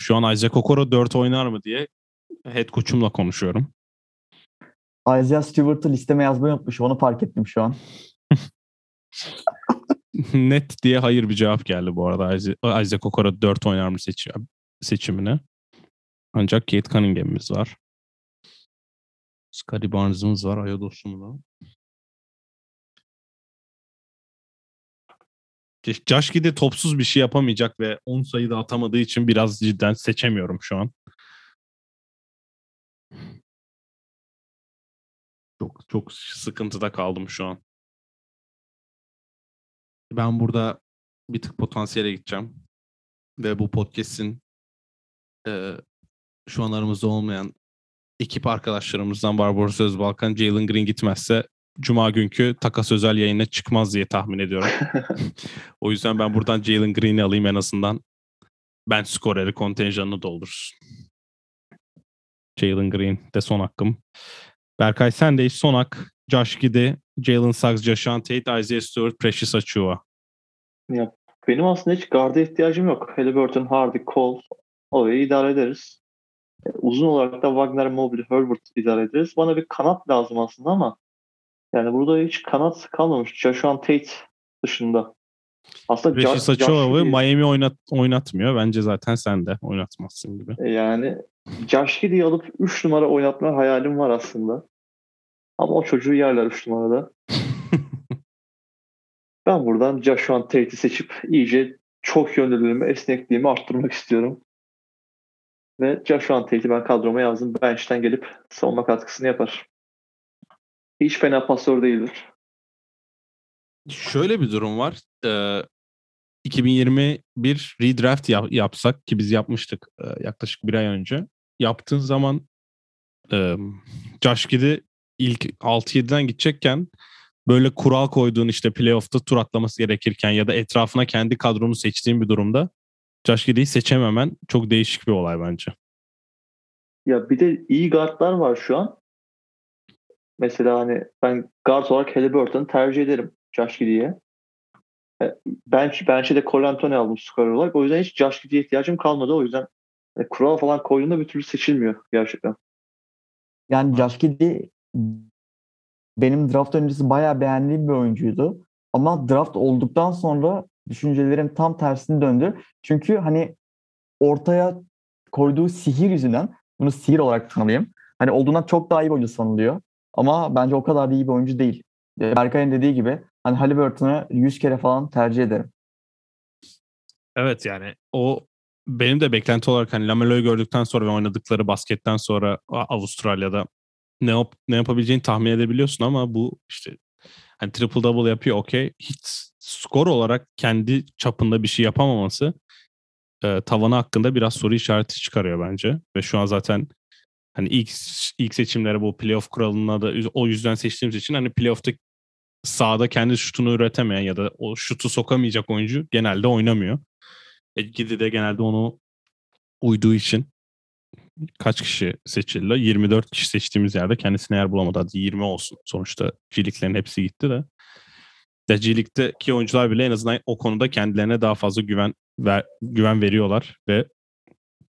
Şu an Isaac Okoro 4 oynar mı diye head coach'umla konuşuyorum. Isaiah Stewart'ı listeme yazmayı unutmuş. Onu fark ettim şu an. Net diye hayır bir cevap geldi bu arada Isaac, Okoro 4 oynar mı seçi seçimine. Ancak Kate Cunningham'imiz var. Scotty Barnes'ımız var. Ayodos'um da. Josh Giddy topsuz bir şey yapamayacak ve 10 sayı da atamadığı için biraz cidden seçemiyorum şu an. Çok çok sıkıntıda kaldım şu an. Ben burada bir tık potansiyele gideceğim. Ve bu podcast'in e, şu an aramızda olmayan ekip arkadaşlarımızdan Barbaros Özbalkan, Jalen Green gitmezse Cuma günkü takas özel yayına çıkmaz diye tahmin ediyorum. o yüzden ben buradan Jalen Green'i alayım en azından. Ben skoreri kontenjanını doldursun. Jalen Green de son hakkım. Berkay sen de son hak. Josh Giddy, Jalen Suggs, Jashan Tate, Isaiah Stewart, Precious Achua. Ya, benim aslında hiç garda ihtiyacım yok. Halliburton, Hardy, Cole orayı idare ederiz. E, uzun olarak da Wagner, Mobley, Herbert idare ederiz. Bana bir kanat lazım aslında ama yani burada hiç kanat kalmamış. Joshua Tate dışında. Aslında Precious Achua'yı Miami oynat, oynatmıyor. Bence zaten sen de oynatmazsın gibi. E, yani Josh Giddey'i alıp 3 numara oynatma hayalim var aslında. Ama o çocuğu yerler 3 numarada. ben buradan Joshua Tate'i seçip iyice çok yönlülüğümü, esnekliğimi arttırmak istiyorum. Ve Joshua Tate'i ben kadroma yazdım. Bench'ten gelip savunma katkısını yapar. Hiç fena pasör değildir. Şöyle bir durum var. Ee, 2021 redraft yap, yapsak ki biz yapmıştık e, yaklaşık bir ay önce. Yaptığın zaman e, Josh Giddy ilk 6-7'den gidecekken böyle kural koyduğun işte playoff'ta tur atlaması gerekirken ya da etrafına kendi kadronu seçtiğin bir durumda Josh Giddy'yi seçememen çok değişik bir olay bence. Ya bir de iyi guardlar var şu an. Mesela hani ben guard olarak Halliburton'u tercih ederim Josh Giddy'ye. Bench, bench'e de Cole Anthony aldım skorer olarak. O yüzden hiç Josh Giddy'ye ihtiyacım kalmadı. O yüzden e, kural falan koyduğunda bir türlü seçilmiyor gerçekten. Yani Josh Giddy benim draft öncesi bayağı beğendiğim bir oyuncuydu. Ama draft olduktan sonra düşüncelerim tam tersini döndü. Çünkü hani ortaya koyduğu sihir yüzünden bunu sihir olarak tanıyayım. Hani olduğundan çok daha iyi bir oyuncu sanılıyor. Ama bence o kadar da iyi bir oyuncu değil. Berkay'ın dediği gibi hani Halliburton'u 100 kere falan tercih ederim. Evet yani o benim de beklenti olarak hani Lamelo'yu gördükten sonra ve oynadıkları basketten sonra Avustralya'da ne, yap, ne yapabileceğini tahmin edebiliyorsun ama bu işte hani triple double yapıyor okey. Hiç skor olarak kendi çapında bir şey yapamaması e, tavanı hakkında biraz soru işareti çıkarıyor bence. Ve şu an zaten hani ilk ilk seçimlere bu playoff kuralına da o yüzden seçtiğimiz için hani playoff'ta sahada kendi şutunu üretemeyen ya da o şutu sokamayacak oyuncu genelde oynamıyor. E, Gidi de genelde onu uyduğu için kaç kişi seçildi? 24 kişi seçtiğimiz yerde kendisine yer bulamadı. Hadi 20 olsun. Sonuçta G hepsi gitti de. De G oyuncular bile en azından o konuda kendilerine daha fazla güven ver, güven veriyorlar ve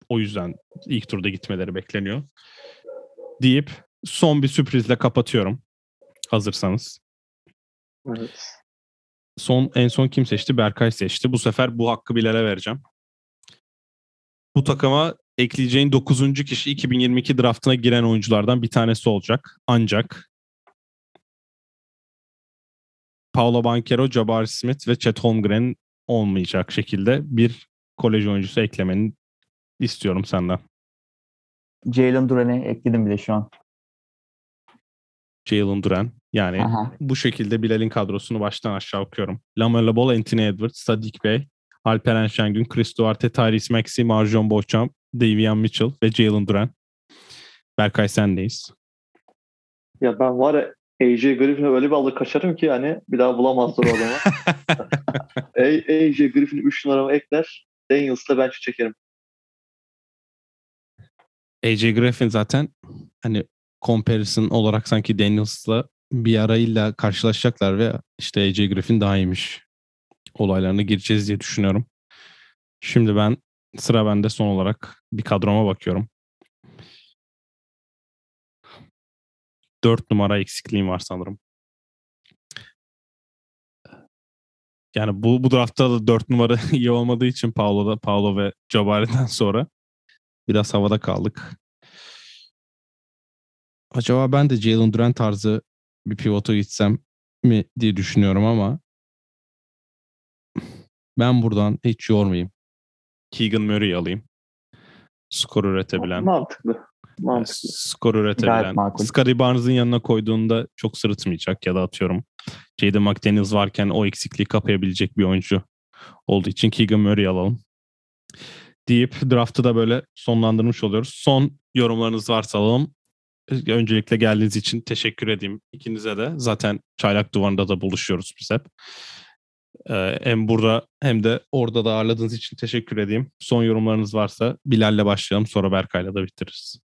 o yüzden ilk turda gitmeleri bekleniyor. Deyip son bir sürprizle kapatıyorum. Hazırsanız. Evet. Son en son kim seçti? Berkay seçti. Bu sefer bu hakkı Bilal'e vereceğim. Bu takıma ekleyeceğin 9. kişi 2022 draftına giren oyunculardan bir tanesi olacak. Ancak Paolo Banquero, Jabari Smith ve Chet Holmgren olmayacak şekilde bir kolej oyuncusu eklemeni istiyorum senden. Jalen Duran'ı ekledim bile şu an. Jalen Duran. Yani Aha. bu şekilde Bilal'in kadrosunu baştan aşağı okuyorum. Lamelo Ball, Anthony Edwards, Sadik Bey, Alperen Şengün, Chris Duarte, Tyrese Maxey, Marjon Beauchamp, Davian Mitchell ve Jalen Duran. Berkay sendeyiz. Ya ben var ya AJ Griffin'i öyle bir alır kaçarım ki yani bir daha bulamazlar o adamı. AJ Griffin'i 3 numarama ekler. Daniels'la ben çekerim. AJ Griffin zaten hani comparison olarak sanki Daniels'la bir arayla karşılaşacaklar ve işte AJ Griffin daha iyiymiş olaylarına gireceğiz diye düşünüyorum. Şimdi ben sıra bende son olarak bir kadroma bakıyorum. 4 numara eksikliğim var sanırım. Yani bu, bu draftta da 4 numara iyi olmadığı için Paulo'da, Paulo ve Jabari'den sonra biraz havada kaldık. Acaba ben de Jalen Duran tarzı bir pivota gitsem mi diye düşünüyorum ama ben buradan hiç yormayayım. Keegan Murray'i alayım. Skor üretebilen. Mantıklı. Mantıklı. Skor üretebilen. Scottie Barnes'ın yanına koyduğunda çok sırıtmayacak ya da atıyorum. Jaden McDaniels varken o eksikliği kapayabilecek bir oyuncu olduğu için Keegan Murray alalım. Deyip draftı da böyle sonlandırmış oluyoruz. Son yorumlarınız varsa alalım. Öncelikle geldiğiniz için teşekkür edeyim ikinize de. Zaten Çaylak Duvarı'nda da buluşuyoruz biz hep. Ee, hem burada hem de orada da ağırladığınız için teşekkür edeyim. Son yorumlarınız varsa Bilal'le başlayalım sonra Berkay'la da bitiririz.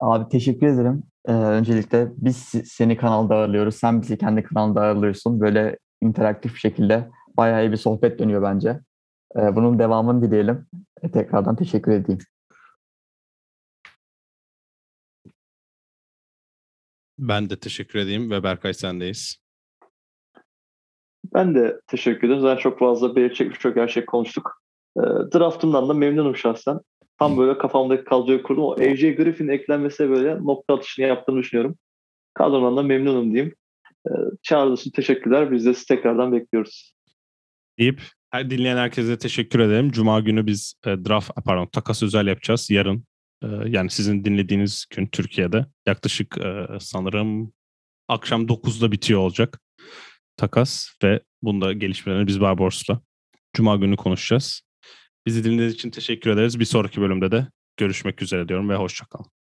Abi teşekkür ederim. Ee, öncelikle biz seni kanalda ağırlıyoruz. Sen bizi kendi kanalda ağırlıyorsun. Böyle interaktif bir şekilde bayağı iyi bir sohbet dönüyor bence. Ee, bunun devamını dileyelim. E, tekrardan teşekkür edeyim. Ben de teşekkür edeyim ve Berkay sendeyiz. Ben de teşekkür ederim. Zaten çok fazla belirtecek birçok her şey konuştuk. E, draftımdan da memnunum şahsen. Tam böyle kafamdaki kadroyu kurdum. O AJ Griffin'in eklenmesi böyle nokta atışını yaptığını düşünüyorum. Kadrodan da memnunum diyeyim. E, için teşekkürler. Biz de sizi tekrardan bekliyoruz. deyip her dinleyen herkese teşekkür ederim. Cuma günü biz e, draft pardon takas özel yapacağız yarın. E, yani sizin dinlediğiniz gün Türkiye'de yaklaşık e, sanırım akşam 9'da bitiyor olacak takas ve bunda gelişmelerini biz Barbaros'la Cuma günü konuşacağız. Bizi dinlediğiniz için teşekkür ederiz. Bir sonraki bölümde de görüşmek üzere diyorum ve hoşçakalın.